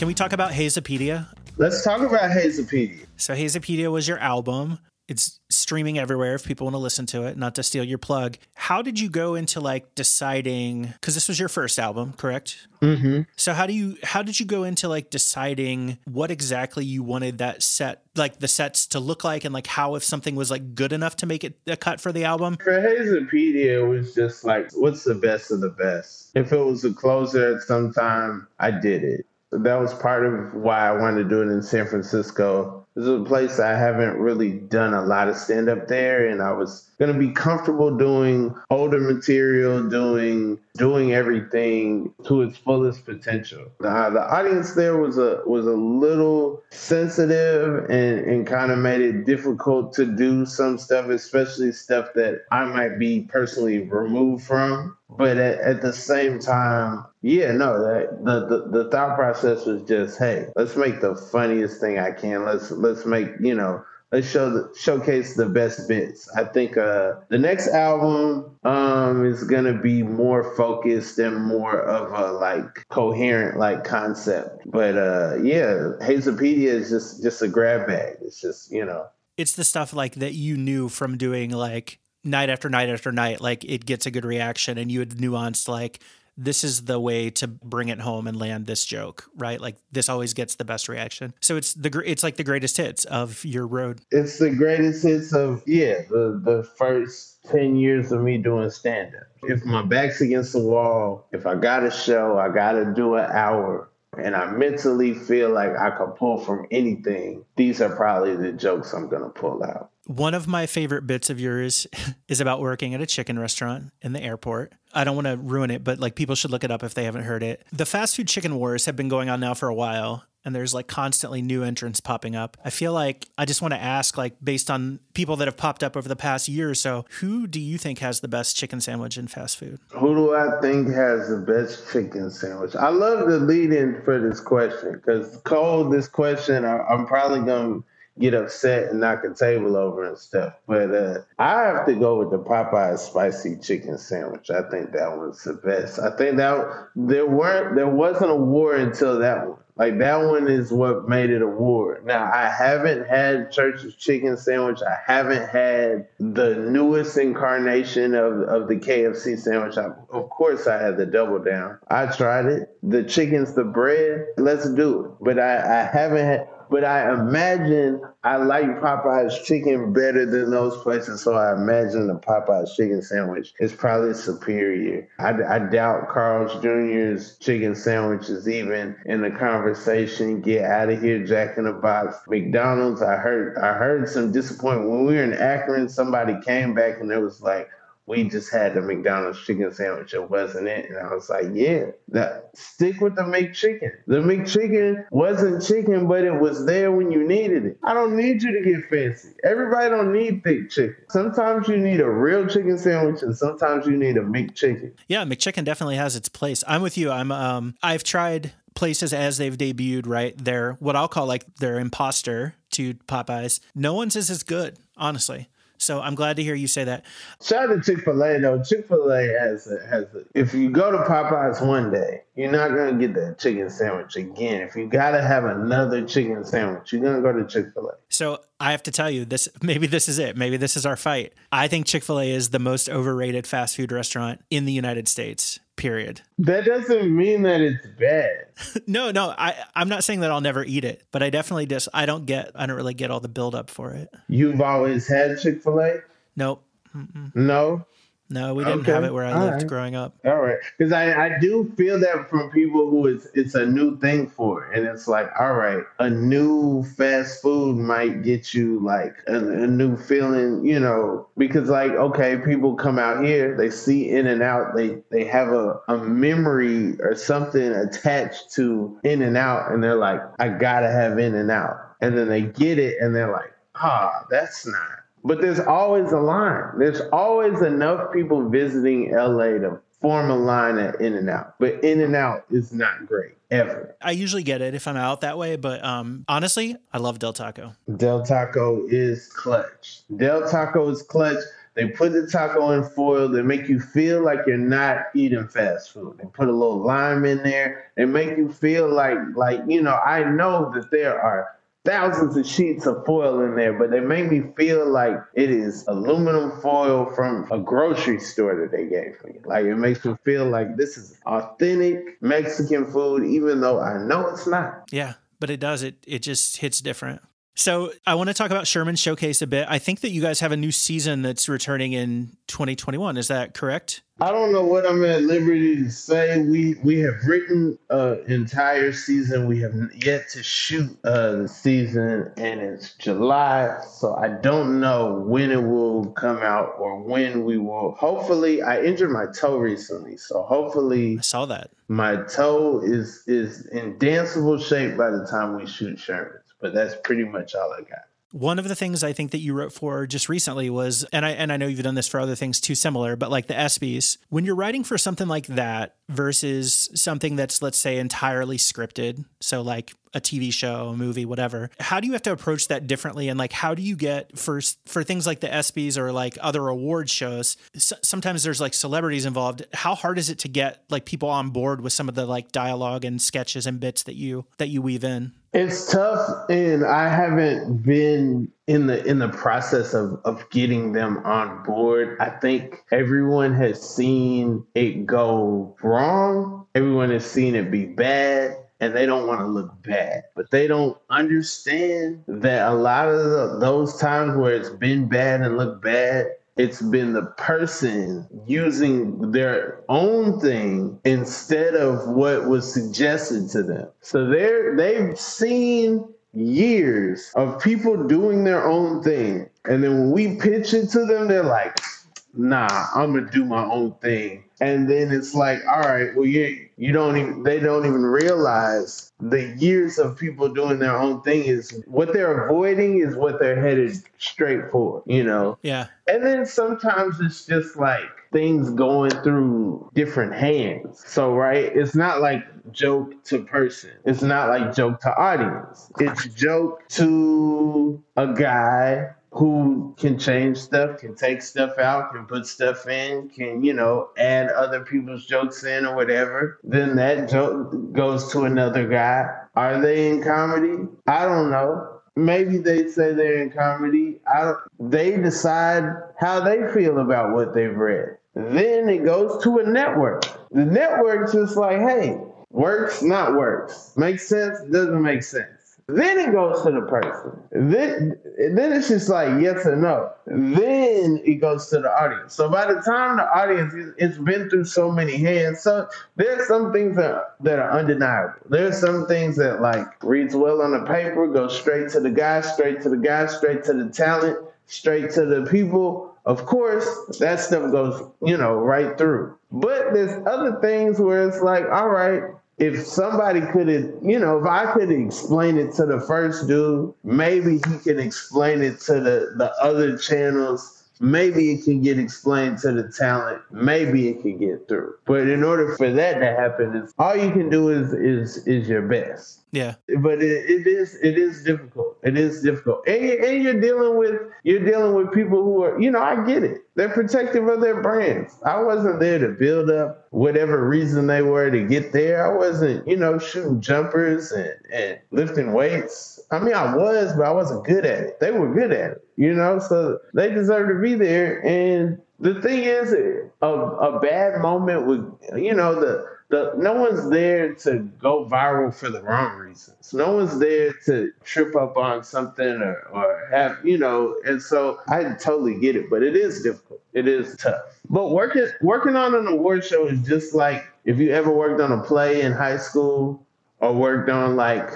Can we talk about Hazopedia? Let's talk about Hazopedia. So Hazopedia was your album. It's streaming everywhere if people want to listen to it, not to steal your plug. How did you go into like deciding cuz this was your first album, correct? Mm-hmm. So how do you how did you go into like deciding what exactly you wanted that set like the sets to look like and like how if something was like good enough to make it a cut for the album? For Hazopedia, it was just like, what's the best of the best? If it was a closer at some time, I did it. That was part of why I wanted to do it in San Francisco. This is a place I haven't really done a lot of stand up there, and I was gonna be comfortable doing older material, doing doing everything to its fullest potential. Uh, the audience there was a was a little sensitive and, and kind of made it difficult to do some stuff, especially stuff that I might be personally removed from. But at, at the same time, yeah, no, that the, the the thought process was just, hey, let's make the funniest thing I can. Let's let's make you know let's show the, showcase the best bits. I think uh, the next album um, is gonna be more focused and more of a like coherent like concept. But uh, yeah, Hazopedia is just just a grab bag. It's just you know. It's the stuff like that you knew from doing like night after night after night like it gets a good reaction and you had nuanced like this is the way to bring it home and land this joke, right? Like this always gets the best reaction. So it's the it's like the greatest hits of your road. It's the greatest hits of yeah the the first ten years of me doing stand up. If my back's against the wall, if I got a show, I got to do an hour. And I mentally feel like I can pull from anything. These are probably the jokes I'm gonna pull out. One of my favorite bits of yours is about working at a chicken restaurant in the airport. I don't want to ruin it, but like people should look it up if they haven't heard it. The fast food chicken wars have been going on now for a while and there's like constantly new entrants popping up. I feel like I just want to ask like based on people that have popped up over the past year or so, who do you think has the best chicken sandwich in fast food? Who do I think has the best chicken sandwich? I love the lead in for this question because Cole, this question, I, I'm probably going to get upset and knock a table over and stuff. But uh, I have to go with the Popeyes spicy chicken sandwich. I think that one's the best. I think that there weren't there wasn't a war until that one. Like that one is what made it a war. Now I haven't had Church's chicken sandwich. I haven't had the newest incarnation of, of the KFC sandwich. I, of course I had the double down. I tried it. The chicken's the bread. Let's do it. But I, I haven't had but I imagine I like Popeye's chicken better than those places, so I imagine the Popeye's chicken sandwich is probably superior. I, I doubt Carl's Jr.'s chicken sandwich is even in the conversation. Get out of here, Jack in the Box. McDonald's, I heard I heard some disappointment when we were in Akron. Somebody came back and it was like, we just had the McDonald's chicken sandwich. It wasn't it. And I was like, yeah, that, stick with the McChicken. The McChicken wasn't chicken, but it was there when you needed it. I don't need you to get fancy. Everybody don't need thick chicken. Sometimes you need a real chicken sandwich and sometimes you need a McChicken. Yeah, McChicken definitely has its place. I'm with you. I'm um I've tried places as they've debuted, right? They're what I'll call like their imposter to Popeyes. No one's is as good, honestly. So I'm glad to hear you say that. Shout out to Chick Fil A though. Chick Fil A has a, has a, if you go to Popeyes one day, you're not gonna get that chicken sandwich again. If you gotta have another chicken sandwich, you're gonna go to Chick Fil A. So I have to tell you this. Maybe this is it. Maybe this is our fight. I think Chick Fil A is the most overrated fast food restaurant in the United States. Period. That doesn't mean that it's bad. no, no. I I'm not saying that I'll never eat it, but I definitely just I don't get I don't really get all the build up for it. You've always had Chick Fil A? Nope. No. No, we didn't Okay. have it where I All lived right. growing up. All right, because I, I do feel that from people who it's it's a new thing for, and it's like, all right, a new fast food might get you like a, a new feeling, you know, because like, okay, people come out here, they see In and Out, they they have a, a memory or something attached to In and Out, and they're like, I gotta have In and Out, and then they get it, and they're like, ah, that's not. But there's always a line. There's always enough people visiting LA to form a line at In and Out. But In and Out is not great ever. I usually get it if I'm out that way, but um, honestly, I love Del Taco. Del Taco is clutch. Del Taco is clutch. They put the taco in foil. They make you feel like you're not eating fast food. They put a little lime in there. They make you feel like, like you know, I know that there are thousands of sheets of foil in there, but they make me feel like it is aluminum foil from a grocery store that they gave me. Like it makes me feel like this is authentic Mexican food, even though I know it's not. Yeah, but it does. It it just hits different. So I want to talk about Sherman Showcase a bit. I think that you guys have a new season that's returning in 2021. Is that correct? I don't know what I'm at liberty to say. We we have written an entire season. We have yet to shoot uh, the season, and it's July, so I don't know when it will come out or when we will. Hopefully, I injured my toe recently, so hopefully I saw that. my toe is is in danceable shape by the time we shoot Sherman's. But that's pretty much all I got. One of the things I think that you wrote for just recently was, and I and I know you've done this for other things too similar, but like the ESPYS, when you're writing for something like that versus something that's let's say entirely scripted, so like a TV show, a movie, whatever. How do you have to approach that differently? And like, how do you get for for things like the ESPYS or like other award shows? s- Sometimes there's like celebrities involved. How hard is it to get like people on board with some of the like dialogue and sketches and bits that you that you weave in? It's tough, and I haven't been in the in the process of of getting them on board. I think everyone has seen it go wrong. Everyone has seen it be bad, and they don't want to look bad. But they don't understand that a lot of the, those times where it's been bad and looked bad, it's been the person using their own thing instead of what was suggested to them. So they're they've seen years of people doing their own thing And then when we pitch it to them, they're like, nah, I'm gonna do my own thing. And then it's like, all right, well, you you don't even they don't even realize the years of people doing their own thing is what they're avoiding is what they're headed straight for, you know. Yeah. And then sometimes it's just like things going through different hands. So, right, it's not like joke to person. It's not like joke to audience. It's joke to a guy who can change stuff, can take stuff out, can put stuff in, can, you know, add other people's jokes in or whatever. Then that joke goes to another guy. Are they in comedy? I don't know. Maybe they say they're in comedy. I don't, they decide how they feel about what they've read. Then it goes to a network. The network's just like, hey, works, not works. Makes sense, doesn't make sense. Then it goes to the person. Then, then it's just like yes or no. Then it goes to the audience. So by the time the audience, it's been through so many hands. So there's some things that, that are undeniable. There's some things that like reads well on the paper, goes straight to the guy, straight to the guy, straight to the talent, straight to the people. Of course, that stuff goes, you know, right through. But there's other things where it's like, all right, if somebody could have, you know, if I could explain it to the first dude, maybe he can explain it to the, the other channels. Maybe it can get explained to the talent. Maybe it can get through. But in order for that to happen, is all you can do is is is your best. Yeah. But it, it is it is difficult. It is difficult, and, and you're dealing with you're dealing with people who are you know I get it. They're protective of their brands. I wasn't there to build up whatever reason they were to get there. I wasn't you know shooting jumpers and and lifting weights. I mean I was, but I wasn't good at it. They were good at it, you know. So they deserve to be there. And the thing is, a a bad moment would you know the the, no one's there to go viral for the wrong reasons. No one's there to trip up on something or, or have, you know, and so I totally get it, but it is difficult. It is tough. But working working on an award show is just like if you ever worked on a play in high school or worked on like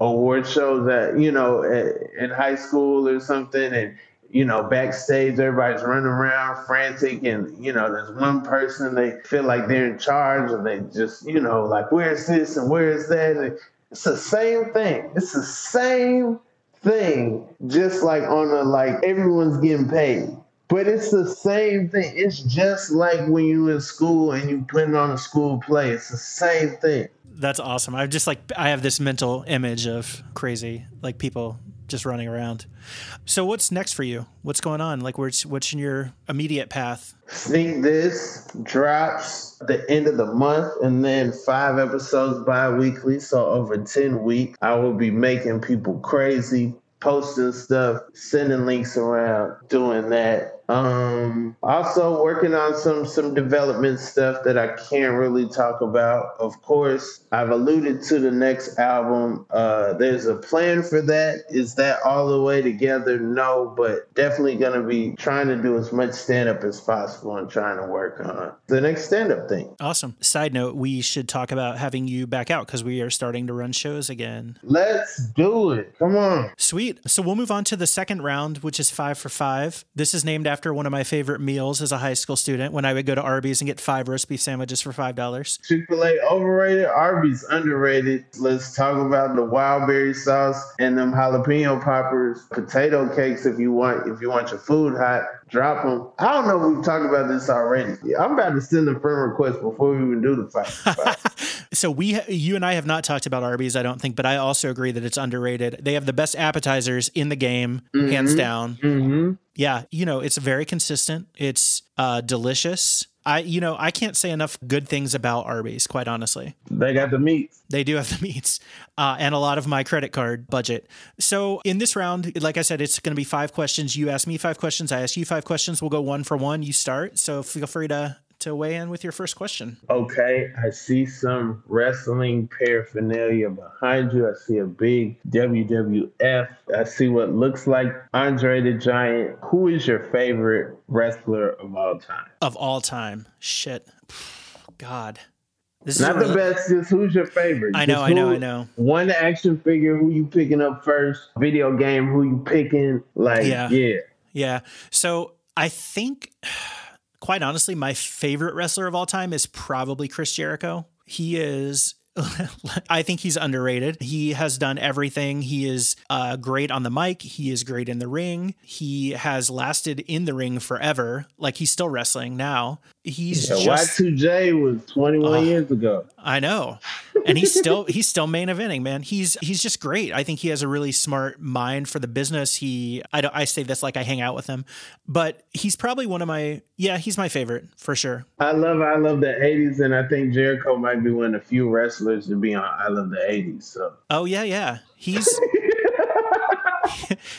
award shows that, you know, in high school or something and you know, backstage, everybody's running around frantic, and you know, there's one person they feel like they're in charge, and they just, you know, like, where's this and where's that? And it's the same thing. It's the same thing, just like on a like everyone's getting paid. But it's the same thing. It's just like when you in school and you put it on a school play. It's the same thing. That's awesome. I just like I have this mental image of crazy like people just running around. So what's next for you? What's going on? Like what's what's in your immediate path? Sneak this drops the end of the month and then five episodes bi-weekly. So over 10 weeks, I will be making people crazy, posting stuff, sending links around, doing that. Um, also working on some some development stuff that I can't really talk about. Of course, I've alluded to the next album. Uh, there's a plan for that. Is that all the way together? No, but definitely gonna be trying to do as much stand up as possible and trying to work on the next stand up thing. Awesome. Side note, we should talk about having you back out because we are starting to run shows again. Let's do it. Come on. Sweet. So we'll move on to the second round, which is five for five. This is named after one of my favorite meals as a high school student when I would go to Arby's and get five roast beef sandwiches for five dollars. Chick fil A overrated, Arby's underrated. Let's talk about the wild berry sauce and them jalapeno poppers, potato cakes if you want if you want your food hot. Drop them. I don't know if we've talked about this already. I'm about to send a friend request before we even do the fight. so we, you and I have not talked about Arby's, I don't think, but I also agree that it's underrated. They have the best appetizers in the game, mm-hmm. hands down. Mm-hmm. Yeah, you know, it's very consistent. It's uh, delicious. I, you know, I can't say enough good things about Arby's, quite honestly. They got the meats. They do have the meats uh, and a lot of my credit card budget. So in this round, like I said, it's going to be five questions. You ask me five questions. I ask you five questions. We'll go one for one. You start. So feel free to to weigh in with your first question. Okay, I see some wrestling paraphernalia behind you. I see a big WWF. I see what looks like Andre the Giant. Who is your favorite wrestler of all time? Of all time. Shit. God. This is Not the best, just who's your favorite? I know, just I know, I know. One action figure, who you picking up first? Video game, who you picking? Like, yeah. yeah. Yeah. So I think, quite honestly, my favorite wrestler of all time is probably Chris Jericho. He is. I think he's underrated. He has done everything. He is uh, great on the mic. He is great in the ring. He has lasted in the ring forever. Like he's still wrestling now. He's Yeah, just Y2J was 21 Oh. years ago. I know. And he's still he's still main eventing, man. He's he's just great. I think he has a really smart mind for the business. He I don't I say this like I hang out with him, but he's probably one of my yeah, he's my favorite for sure. I love I love the 80s, and I think Jericho might be one of the few wrestlers to be on I love the 80s. So Oh yeah, yeah. He's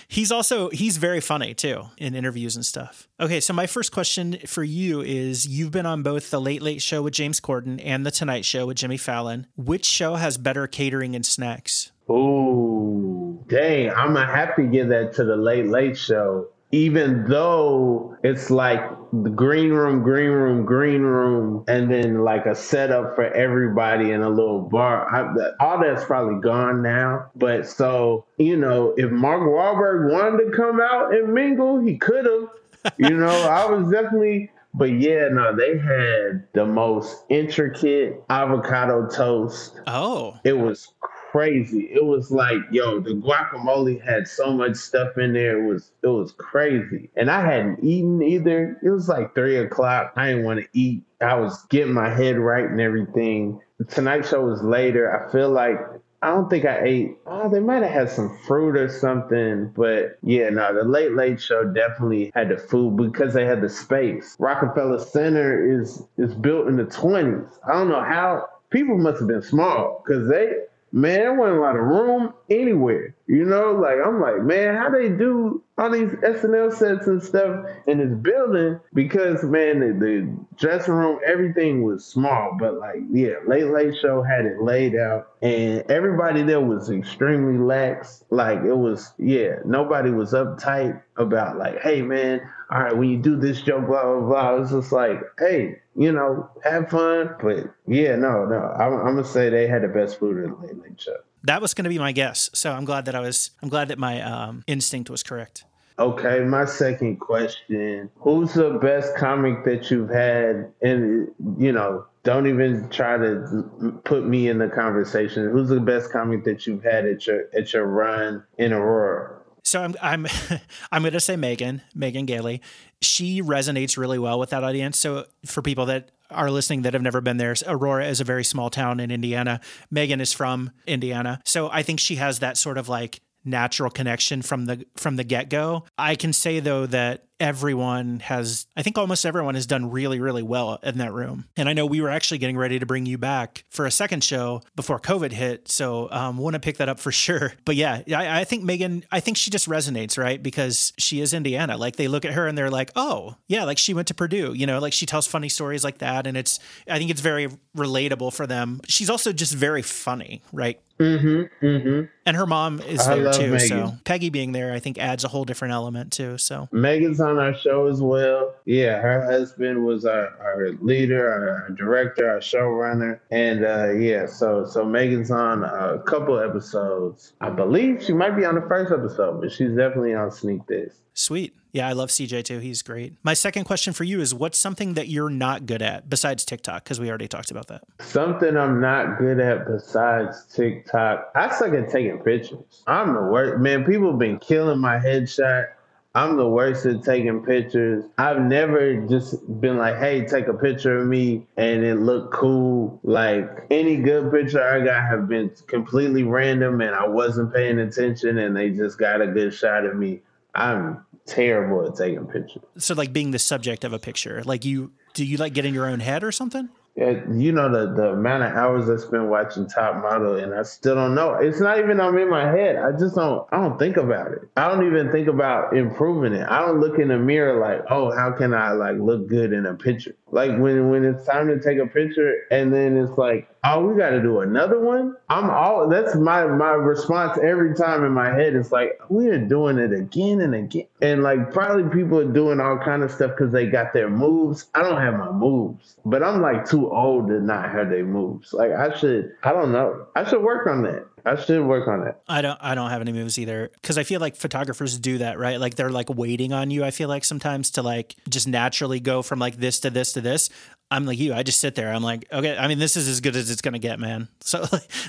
he's also he's very funny too in interviews and stuff. Okay, so my first question for you is you've been on both the Late Late Show with James Corden and the Tonight Show with Jimmy Fallon. Which show has better catering and snacks? Ooh, dang! I'm gonna have to give that to the Late Late Show, even though it's like the green room, green room, green room, and then like a setup for everybody in a little bar. I, all that's probably gone now. But so you know, if Mark Wahlberg wanted to come out and mingle, he could have. You know, I was definitely. But yeah, no, they had the most intricate avocado toast Oh, it was crazy. It was like, yo, the guacamole had so much stuff in there. It was it was crazy. And I hadn't eaten either. It was like three o'clock. I didn't want to eat. I was getting my head right and everything. The Tonight Show was later. I feel like I don't think I ate. Oh, they might have had some fruit or something, but yeah, no, the Late Late Show definitely had the food because they had the space. Rockefeller Center is is built in the twenties. I don't know how people must have been small because they man, there wasn't a lot of room anywhere. You know, like I'm like, man, how they do all these SNL sets and stuff in this building? Because man, the, the dressing room, everything was small, but like, yeah, Late Late Show had it laid out, and everybody there was extremely lax. Like it was, yeah, nobody was uptight about like, hey, man, all right, when you do this joke, blah blah blah. It's just like, hey, you know, have fun. But yeah, no, no, I'm, I'm gonna say they had the best food in the Late Late Show. That was going to be my guess. So I'm glad that I was. I'm glad that my um, instinct was correct. Okay, my second question: Who's the best comic that you've had? And you know, don't even try to put me in the conversation. Who's the best comic that you've had at your at your run in Aurora? So I'm I'm I'm going to say Megan Megan Gailey. She resonates really well with that audience. So for people that are listening that have never been there, Aurora is a very small town in Indiana. Megan is from Indiana, so I think she has that sort of like natural connection from the from the get go. I can say though that everyone has I think almost everyone has done really really well in that room. And I know we were actually getting ready to bring you back for a second show before COVID hit, so um want to pick that up for sure. But yeah, I, I think Megan I think she just resonates, right? Because she is Indiana. Like they look at her and they're like, "Oh, yeah, like she went to Purdue." You know, like she tells funny stories like that and it's I think it's very relatable for them. She's also just very funny, right? Mm-hmm. Mm-hmm. And her mom is I there too. So Peggy being there, I think, adds a whole different element too. So Megan's on our show as well. Yeah, her husband was our, our leader, our, our director, our showrunner, and uh, yeah, so so Megan's on a couple episodes. I believe she might be on the first episode, but she's definitely on Sneak This. sweet. Yeah, I love CJ too. He's great. My second question for you is what's something that you're not good at besides TikTok? Because we already talked about that. Something I'm not good at besides TikTok. I suck at taking pictures. I'm the worst. Man, people have been killing my headshot. I'm the worst at taking pictures. I've never just been like, hey, take a picture of me and it looked cool. Like any good picture I got have been completely random and I wasn't paying attention and they just got a good shot of me. I'm terrible at taking pictures. So like being the subject of a picture, like you do you like get in your own head or something? You know the the amount of hours I spend watching Top Model, and I still don't know. It's not even I'm in my head. I just don't. I don't think about it. I don't even think about improving it. I don't look in the mirror like, oh, how can I like look good in a picture? Like when when it's time to take a picture, and then it's like, oh, we got to do another one. I'm all. That's my my response every time in my head. It's like we are doing it again and again, and like probably people are doing all kind of stuff because they got their moves. I don't have my moves, but I'm like too old to not have their moves. Like I should. I don't know. I should work on that. I should work on it. I don't I don't have any moves either cuz I feel like photographers do that, right? Like they're like waiting on you I feel like sometimes to like just naturally go from like this to this to this. I'm like you. I just sit there. I'm like, okay, I mean this is as good as it's going to get, man. So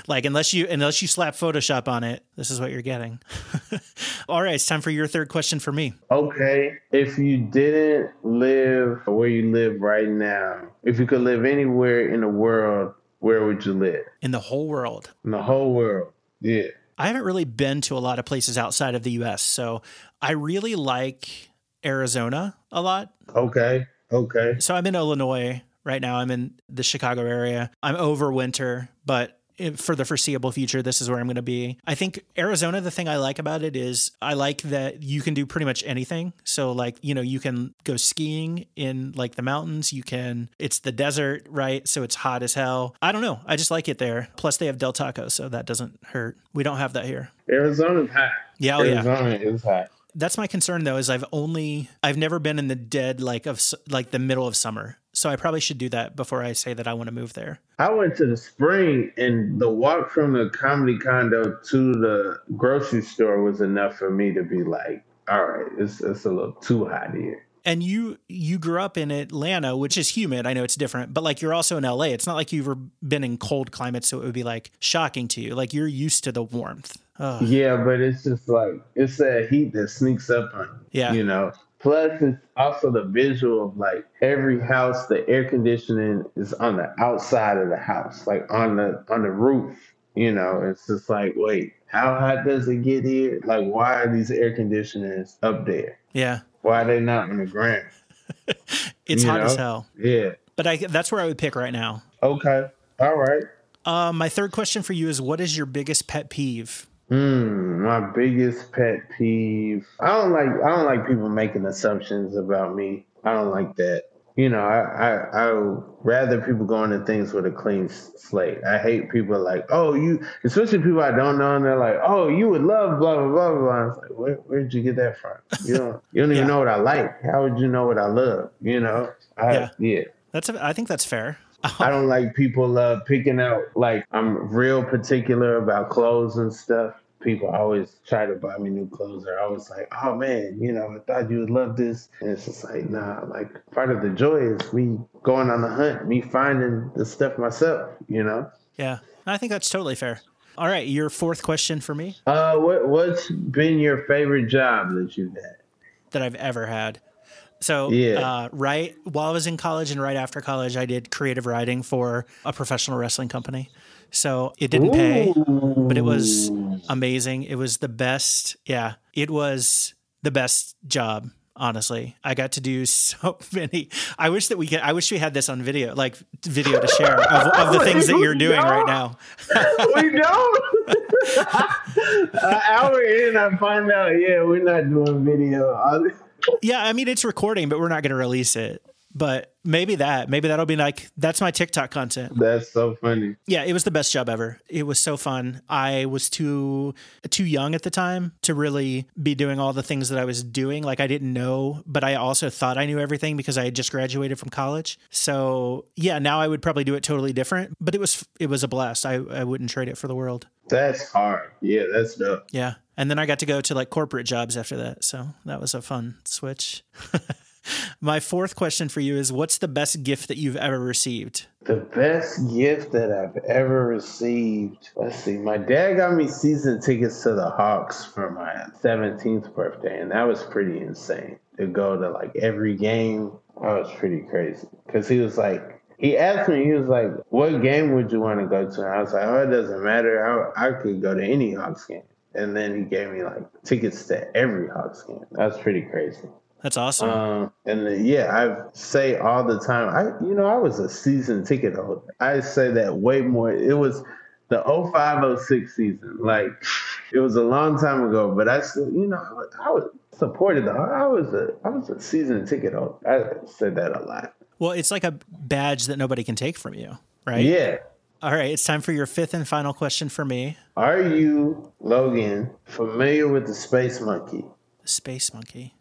like unless you unless you slap Photoshop on it, this is what you're getting. All right, it's time for your third question for me. Okay, if you didn't live where you live right now, if you could live anywhere in the world, where would you live? In the whole world. In the whole world. Yeah. I haven't really been to a lot of places outside of the US, so I really like Arizona a lot. Okay. Okay. So I'm in Illinois right now. I'm in the Chicago area. I'm over winter, but for the foreseeable future, this is where I'm going to be. I think Arizona, the thing I like about it is I like that you can do pretty much anything. So, like, you know, you can go skiing in like the mountains. You can, it's the desert, right? So it's hot as hell. I don't know. I just like it there. Plus, they have Del Taco, so that doesn't hurt. We don't have that here. Arizona's hot. Yeah, oh, yeah. Arizona is hot. That's my concern though. Is I've only I've never been in the dead like of like the middle of summer. So I probably should do that before I say that I want to move there. I went to the spring, and the walk from the comedy condo to the grocery store was enough for me to be like, all right, it's, it's a little too hot here. And you you grew up in Atlanta, which is humid. I know it's different, but like you're also in LA. It's not like you've ever been in cold climates, so it would be like shocking to you. Like you're used to the warmth. Ugh. Yeah, but it's just like, it's that heat that sneaks up on you. Yeah. You know? Plus, it's also the visual of like every house, the air conditioning is on the outside of the house, like on the on the roof. You know, it's just like, wait, how hot does it get here? Like, why are these air conditioners up there? Yeah, Why are they not on the ground? it's You hot as hell. Yeah. But I that's where I would pick right now. Okay. All right. Uh, my third question for you is: What is your biggest pet peeve? Hmm, my biggest pet peeve. I don't like I don't like people making assumptions about me. I don't like that. You know, I I I would rather people go into things with a clean slate. I hate people like, oh, you, especially people I don't know, and they're like, oh, you would love blah blah blah blah. It's like, where where'd you get that from? You don't you don't even know what I like. How would you know what I love? You know, I, Yeah. yeah. That's a, I think that's fair. I don't like people uh, picking out like I'm real particular about clothes and stuff. People always try to buy me new clothes. They're always like, "Oh man, you know, I thought you would love this," and it's just like, nah. Like part of the joy is me going on the hunt, me finding the stuff myself. You know. Yeah, I think that's totally fair. All right, your fourth question for me Uh, what what's been your favorite job that you've had? that I've ever had. So, Yeah. uh, right while I was in college and right after college, I did creative writing for a professional wrestling company. So it didn't pay, but it was amazing. It was the best. Yeah, it was the best job. Honestly, I got to do so many. I wish that we could. I wish we had this on video, like video to share of, of the things that you're doing right now. we don't. An hour in, I find out. Yeah, we're not doing video. Yeah, I mean it's recording, but we're not going to release it. But maybe that, maybe that'll be like that's my TikTok content. That's so funny. Yeah, it was the best job ever. It was so fun. I was too too young at the time to really be doing all the things that I was doing. Like I didn't know, but I also thought I knew everything because I had just graduated from college. So, yeah, now I would probably do it totally different, but it was it was a blast. I I wouldn't trade it for the world. That's hard. Yeah, that's dope. Yeah. And then I got to go to like corporate jobs after that. So, that was a fun switch. My fourth question for you is what's the best gift that you've ever received? The best gift that I've ever received. Let's see. My dad got me season tickets to the Hawks for my 17th birthday, and that was pretty insane to go to like every game. That was pretty crazy because he was like, he asked me, he was like, "What game would you want to go to?" And I was like, "Oh, it doesn't matter. I, I could go to any Hawks game." And then he gave me like tickets to every Hawks game. That's pretty crazy. That's awesome. Um, and yeah, I say all the time, I, you know, I was a season ticket holder. I say that way more. It was the 0506 season. Like, it was a long time ago, but I still, you know, I was, I was supported. The, I was a, I was a season ticket holder. I said that a lot. well, it's like a badge that nobody can take from you, right? Yeah. All right, it's time for your fifth and final question for me. Are you, Logan, familiar with the Space Monkey? The space monkey.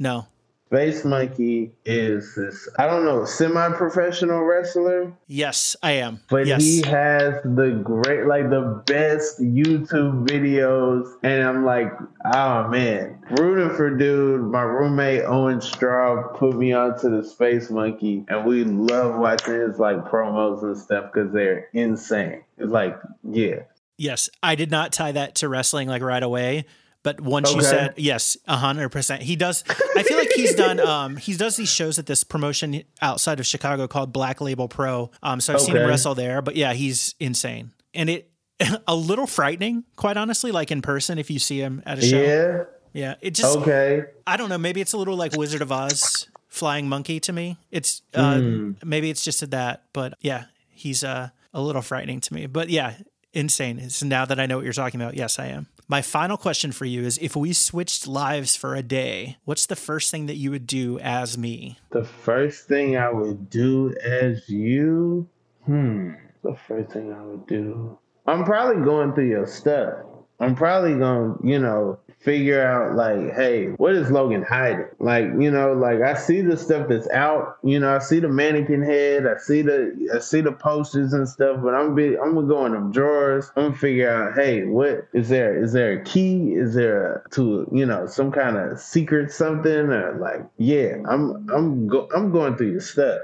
No. Space Monkey is this, I don't know, semi professional wrestler, Yes, I am. but yes. he has the great, like the best YouTube videos. And I'm like, oh man, rooting for dude. My roommate Owen Straw put me onto the Space Monkey, and we love watching his like promos and stuff because they're insane. It's like, yeah. Yes, I did not tie that to wrestling like right away, but once you said yes, a hundred percent, he does. I feel like he's done. Um, he does these shows at this promotion outside of Chicago called Black Label Pro. Um, so I've seen him wrestle there, but yeah, he's insane, and it a little frightening, quite honestly. Like in person, if you see him at a show, Yeah. yeah, it just Okay. I don't know. Maybe it's a little like Wizard of Oz, flying monkey to me. It's uh, Hmm. maybe it's just that, but yeah, he's uh, a little frightening to me. But yeah, insane. It's now that I know what you're talking about. Yes, I am. My final question for you is: If we switched lives for a day, what's the first thing that you would do as me? The first thing I would do as you, hmm, the first thing I would do, I'm probably going through your stuff. I'm probably going, to you know, figure out like, hey, what is Logan hiding? Like, you know, like I see the stuff that's out. You know, I see the mannequin head. I see the, I see the posters and stuff. But I'm be, I'm gonna go in them drawers. I'm gonna figure out, hey, what is there? Is there a key? Is there a, to, you know, some kind of secret something or like, yeah, I'm, I'm, go, I'm going through your stuff.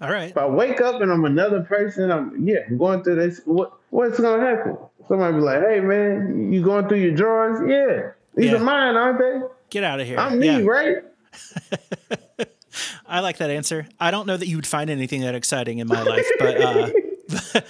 All right. If I wake up and I'm another person, I'm yeah, I'm going through this. What what's gonna happen? Somebody be like, "Hey man, you going through your drawers? Yeah, these Yeah. are mine, aren't they? Get out of here. I'm me, yeah, right? I like that answer. I don't know that you would find anything that exciting in my life, but uh,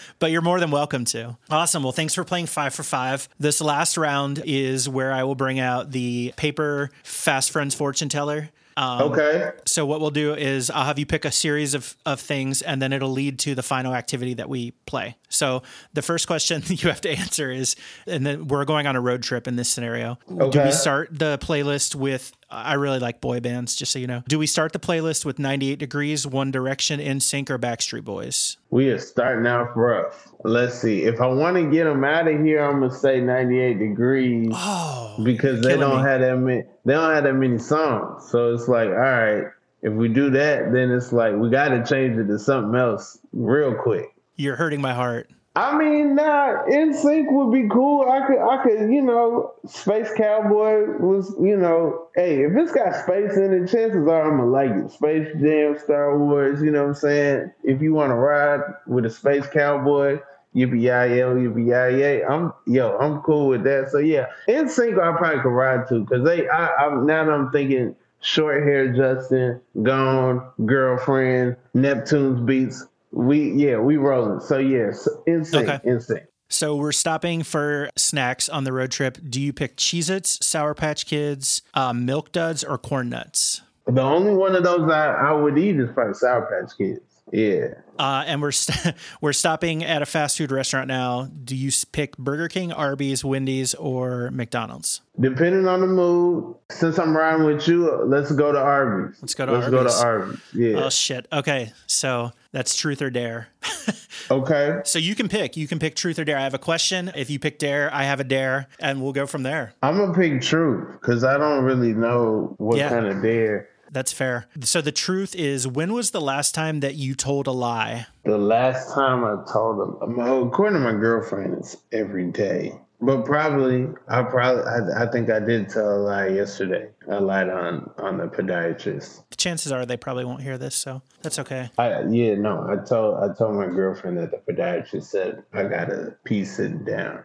but you're more than welcome to. Awesome. Well, thanks for playing five for five. This last round is where I will bring out the paper Fast Friends fortune teller. Um, Okay. So what we'll do is I'll have you pick a series of, of things and then it'll lead to the final activity that we play. So the first question you have to answer is, and then we're going on a road trip in this scenario. Do we start the playlist with, I really like boy bands, just so you know. Do we start the playlist with 98 Degrees, One Direction, NSYNC, or Backstreet Boys? We are starting off rough. Let's see. If I want to get them out of here, I'm gonna say 98 degrees Oh, because they don't me. have that many. They don't have that many songs. So it's like, all right, if we do that, then it's like we got to change it to something else real quick. you're hurting my heart. I mean, nah, NSYNC would be cool. I could, I could, you know, Space Cowboy was, you know, hey, if it's got space in it, chances are I'm gonna like it. Space Jam, Star Wars, you know what I'm saying? If you want to ride with a Space Cowboy, yippee yi yo, yippee yi yay, I'm, yo, I'm cool with that. So yeah, NSYNC I probably could ride to because they, I, I'm now that I'm thinking short hair Justin, gone, girlfriend, Neptune's beats. We yeah, we rolling. So yes, insane, Okay. insane. So we're stopping for snacks on the road trip. Do you pick Cheez Its, Sour Patch Kids, uh, Milk Duds, or Corn Nuts? The only one of those I, I would eat is probably Sour Patch Kids. Yeah. Uh, and we're st- we're stopping at a fast food restaurant now. Do you pick Burger King, Arby's, Wendy's, or McDonald's? Depending on the mood, since I'm riding with you, let's go to Arby's. Let's go to let's Arby's. go to Arby's. Yeah. Oh shit. Okay, so that's truth or dare. okay. So you can pick. You can pick truth or dare. I have a question. If you pick dare, I have a dare, and we'll go from there. I'm gonna pick truth because I don't really know what Yeah. kind of dare. That's fair. So the truth is, when was the last time that you told a lie? The last time I told well, according to my girlfriend, it's every day. But probably, I probably, I, I think I did tell a lie yesterday. I lied on on the podiatrist. The chances are they probably won't hear this, so that's okay. I yeah no, I told I told my girlfriend that the podiatrist said I gotta pee sitting down,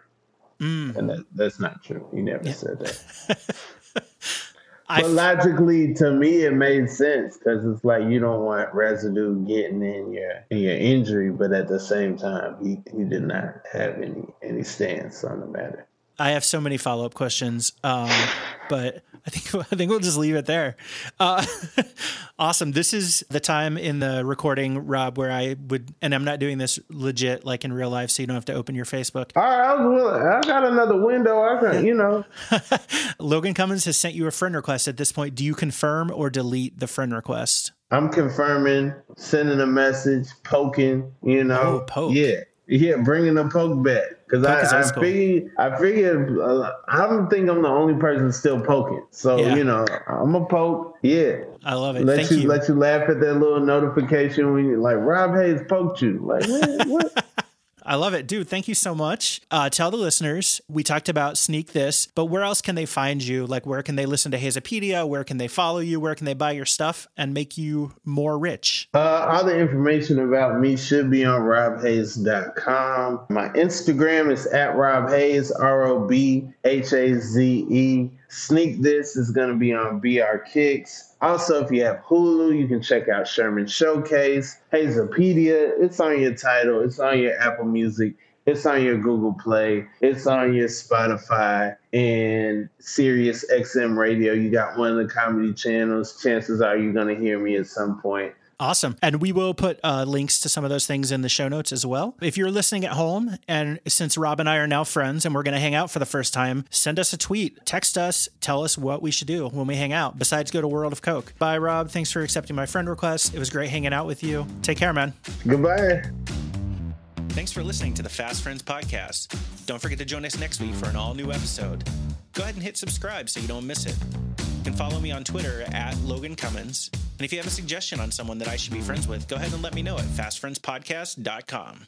Mm. and that that's not true. He never said that. I But logically, to me, it made sense because it's like you don't want residue getting in your in your injury, but at the same time, he, he did not have any any stance on the matter. I have so many follow up questions, um, but I think I think we'll just leave it there. Uh, awesome. This is the time in the recording, Rob, where I would, and I'm not doing this legit like in real life, so you don't have to open your Facebook. All right, I. I got another window. I can, you know. Logan Cummins has sent you a friend request. At this point, do you confirm or delete the friend request? I'm confirming, sending a message, poking. You know. Oh, poke. Yeah. Yeah, bringing the poke back because I, I figured I figured uh, I don't think I'm the only person still poking. So Yeah. you know, I'm a poke. Yeah, I love it. let Thank you, you. let you laugh at that little notification when you like Rob Haze poked you. Like what? what? I love it, dude. Thank you so much. Uh, tell the listeners we talked about Sneak This, but where else can they find you? Like, where can they listen to Hazopedia? Where can they follow you? Where can they buy your stuff and make you more rich? Uh, all the information about me should be on robhaze.com. My Instagram is at Rob Haze, R O B H A Z E. Sneak This is going to be on BR Kicks. Also, if you have Hulu, you can check out Sherman Showcase, Hazopedia. It's on your title, it's on your Apple Music. It's on your Google Play. It's on your Spotify and Sirius XM Radio. You got one of the comedy channels. Chances are you're going to hear me at some point. Awesome. And we will put uh, links to some of those things in the show notes as well. If you're listening at home, and since Rob and I are now friends and we're going to hang out for the first time, send us a tweet, text us, tell us what we should do when we hang out, besides go to World of Coke. Bye, Rob. Thanks for accepting my friend request. It was great hanging out with you. Take care, man. Goodbye. Thanks for listening to the Fast Friends podcast. Don't forget to join us next week for an all new episode. Go ahead and hit subscribe so you don't miss it. You can follow me on Twitter at Logan Cummins. And if you have a suggestion on someone that I should be friends with, go ahead and let me know at fastfriendspodcast.com.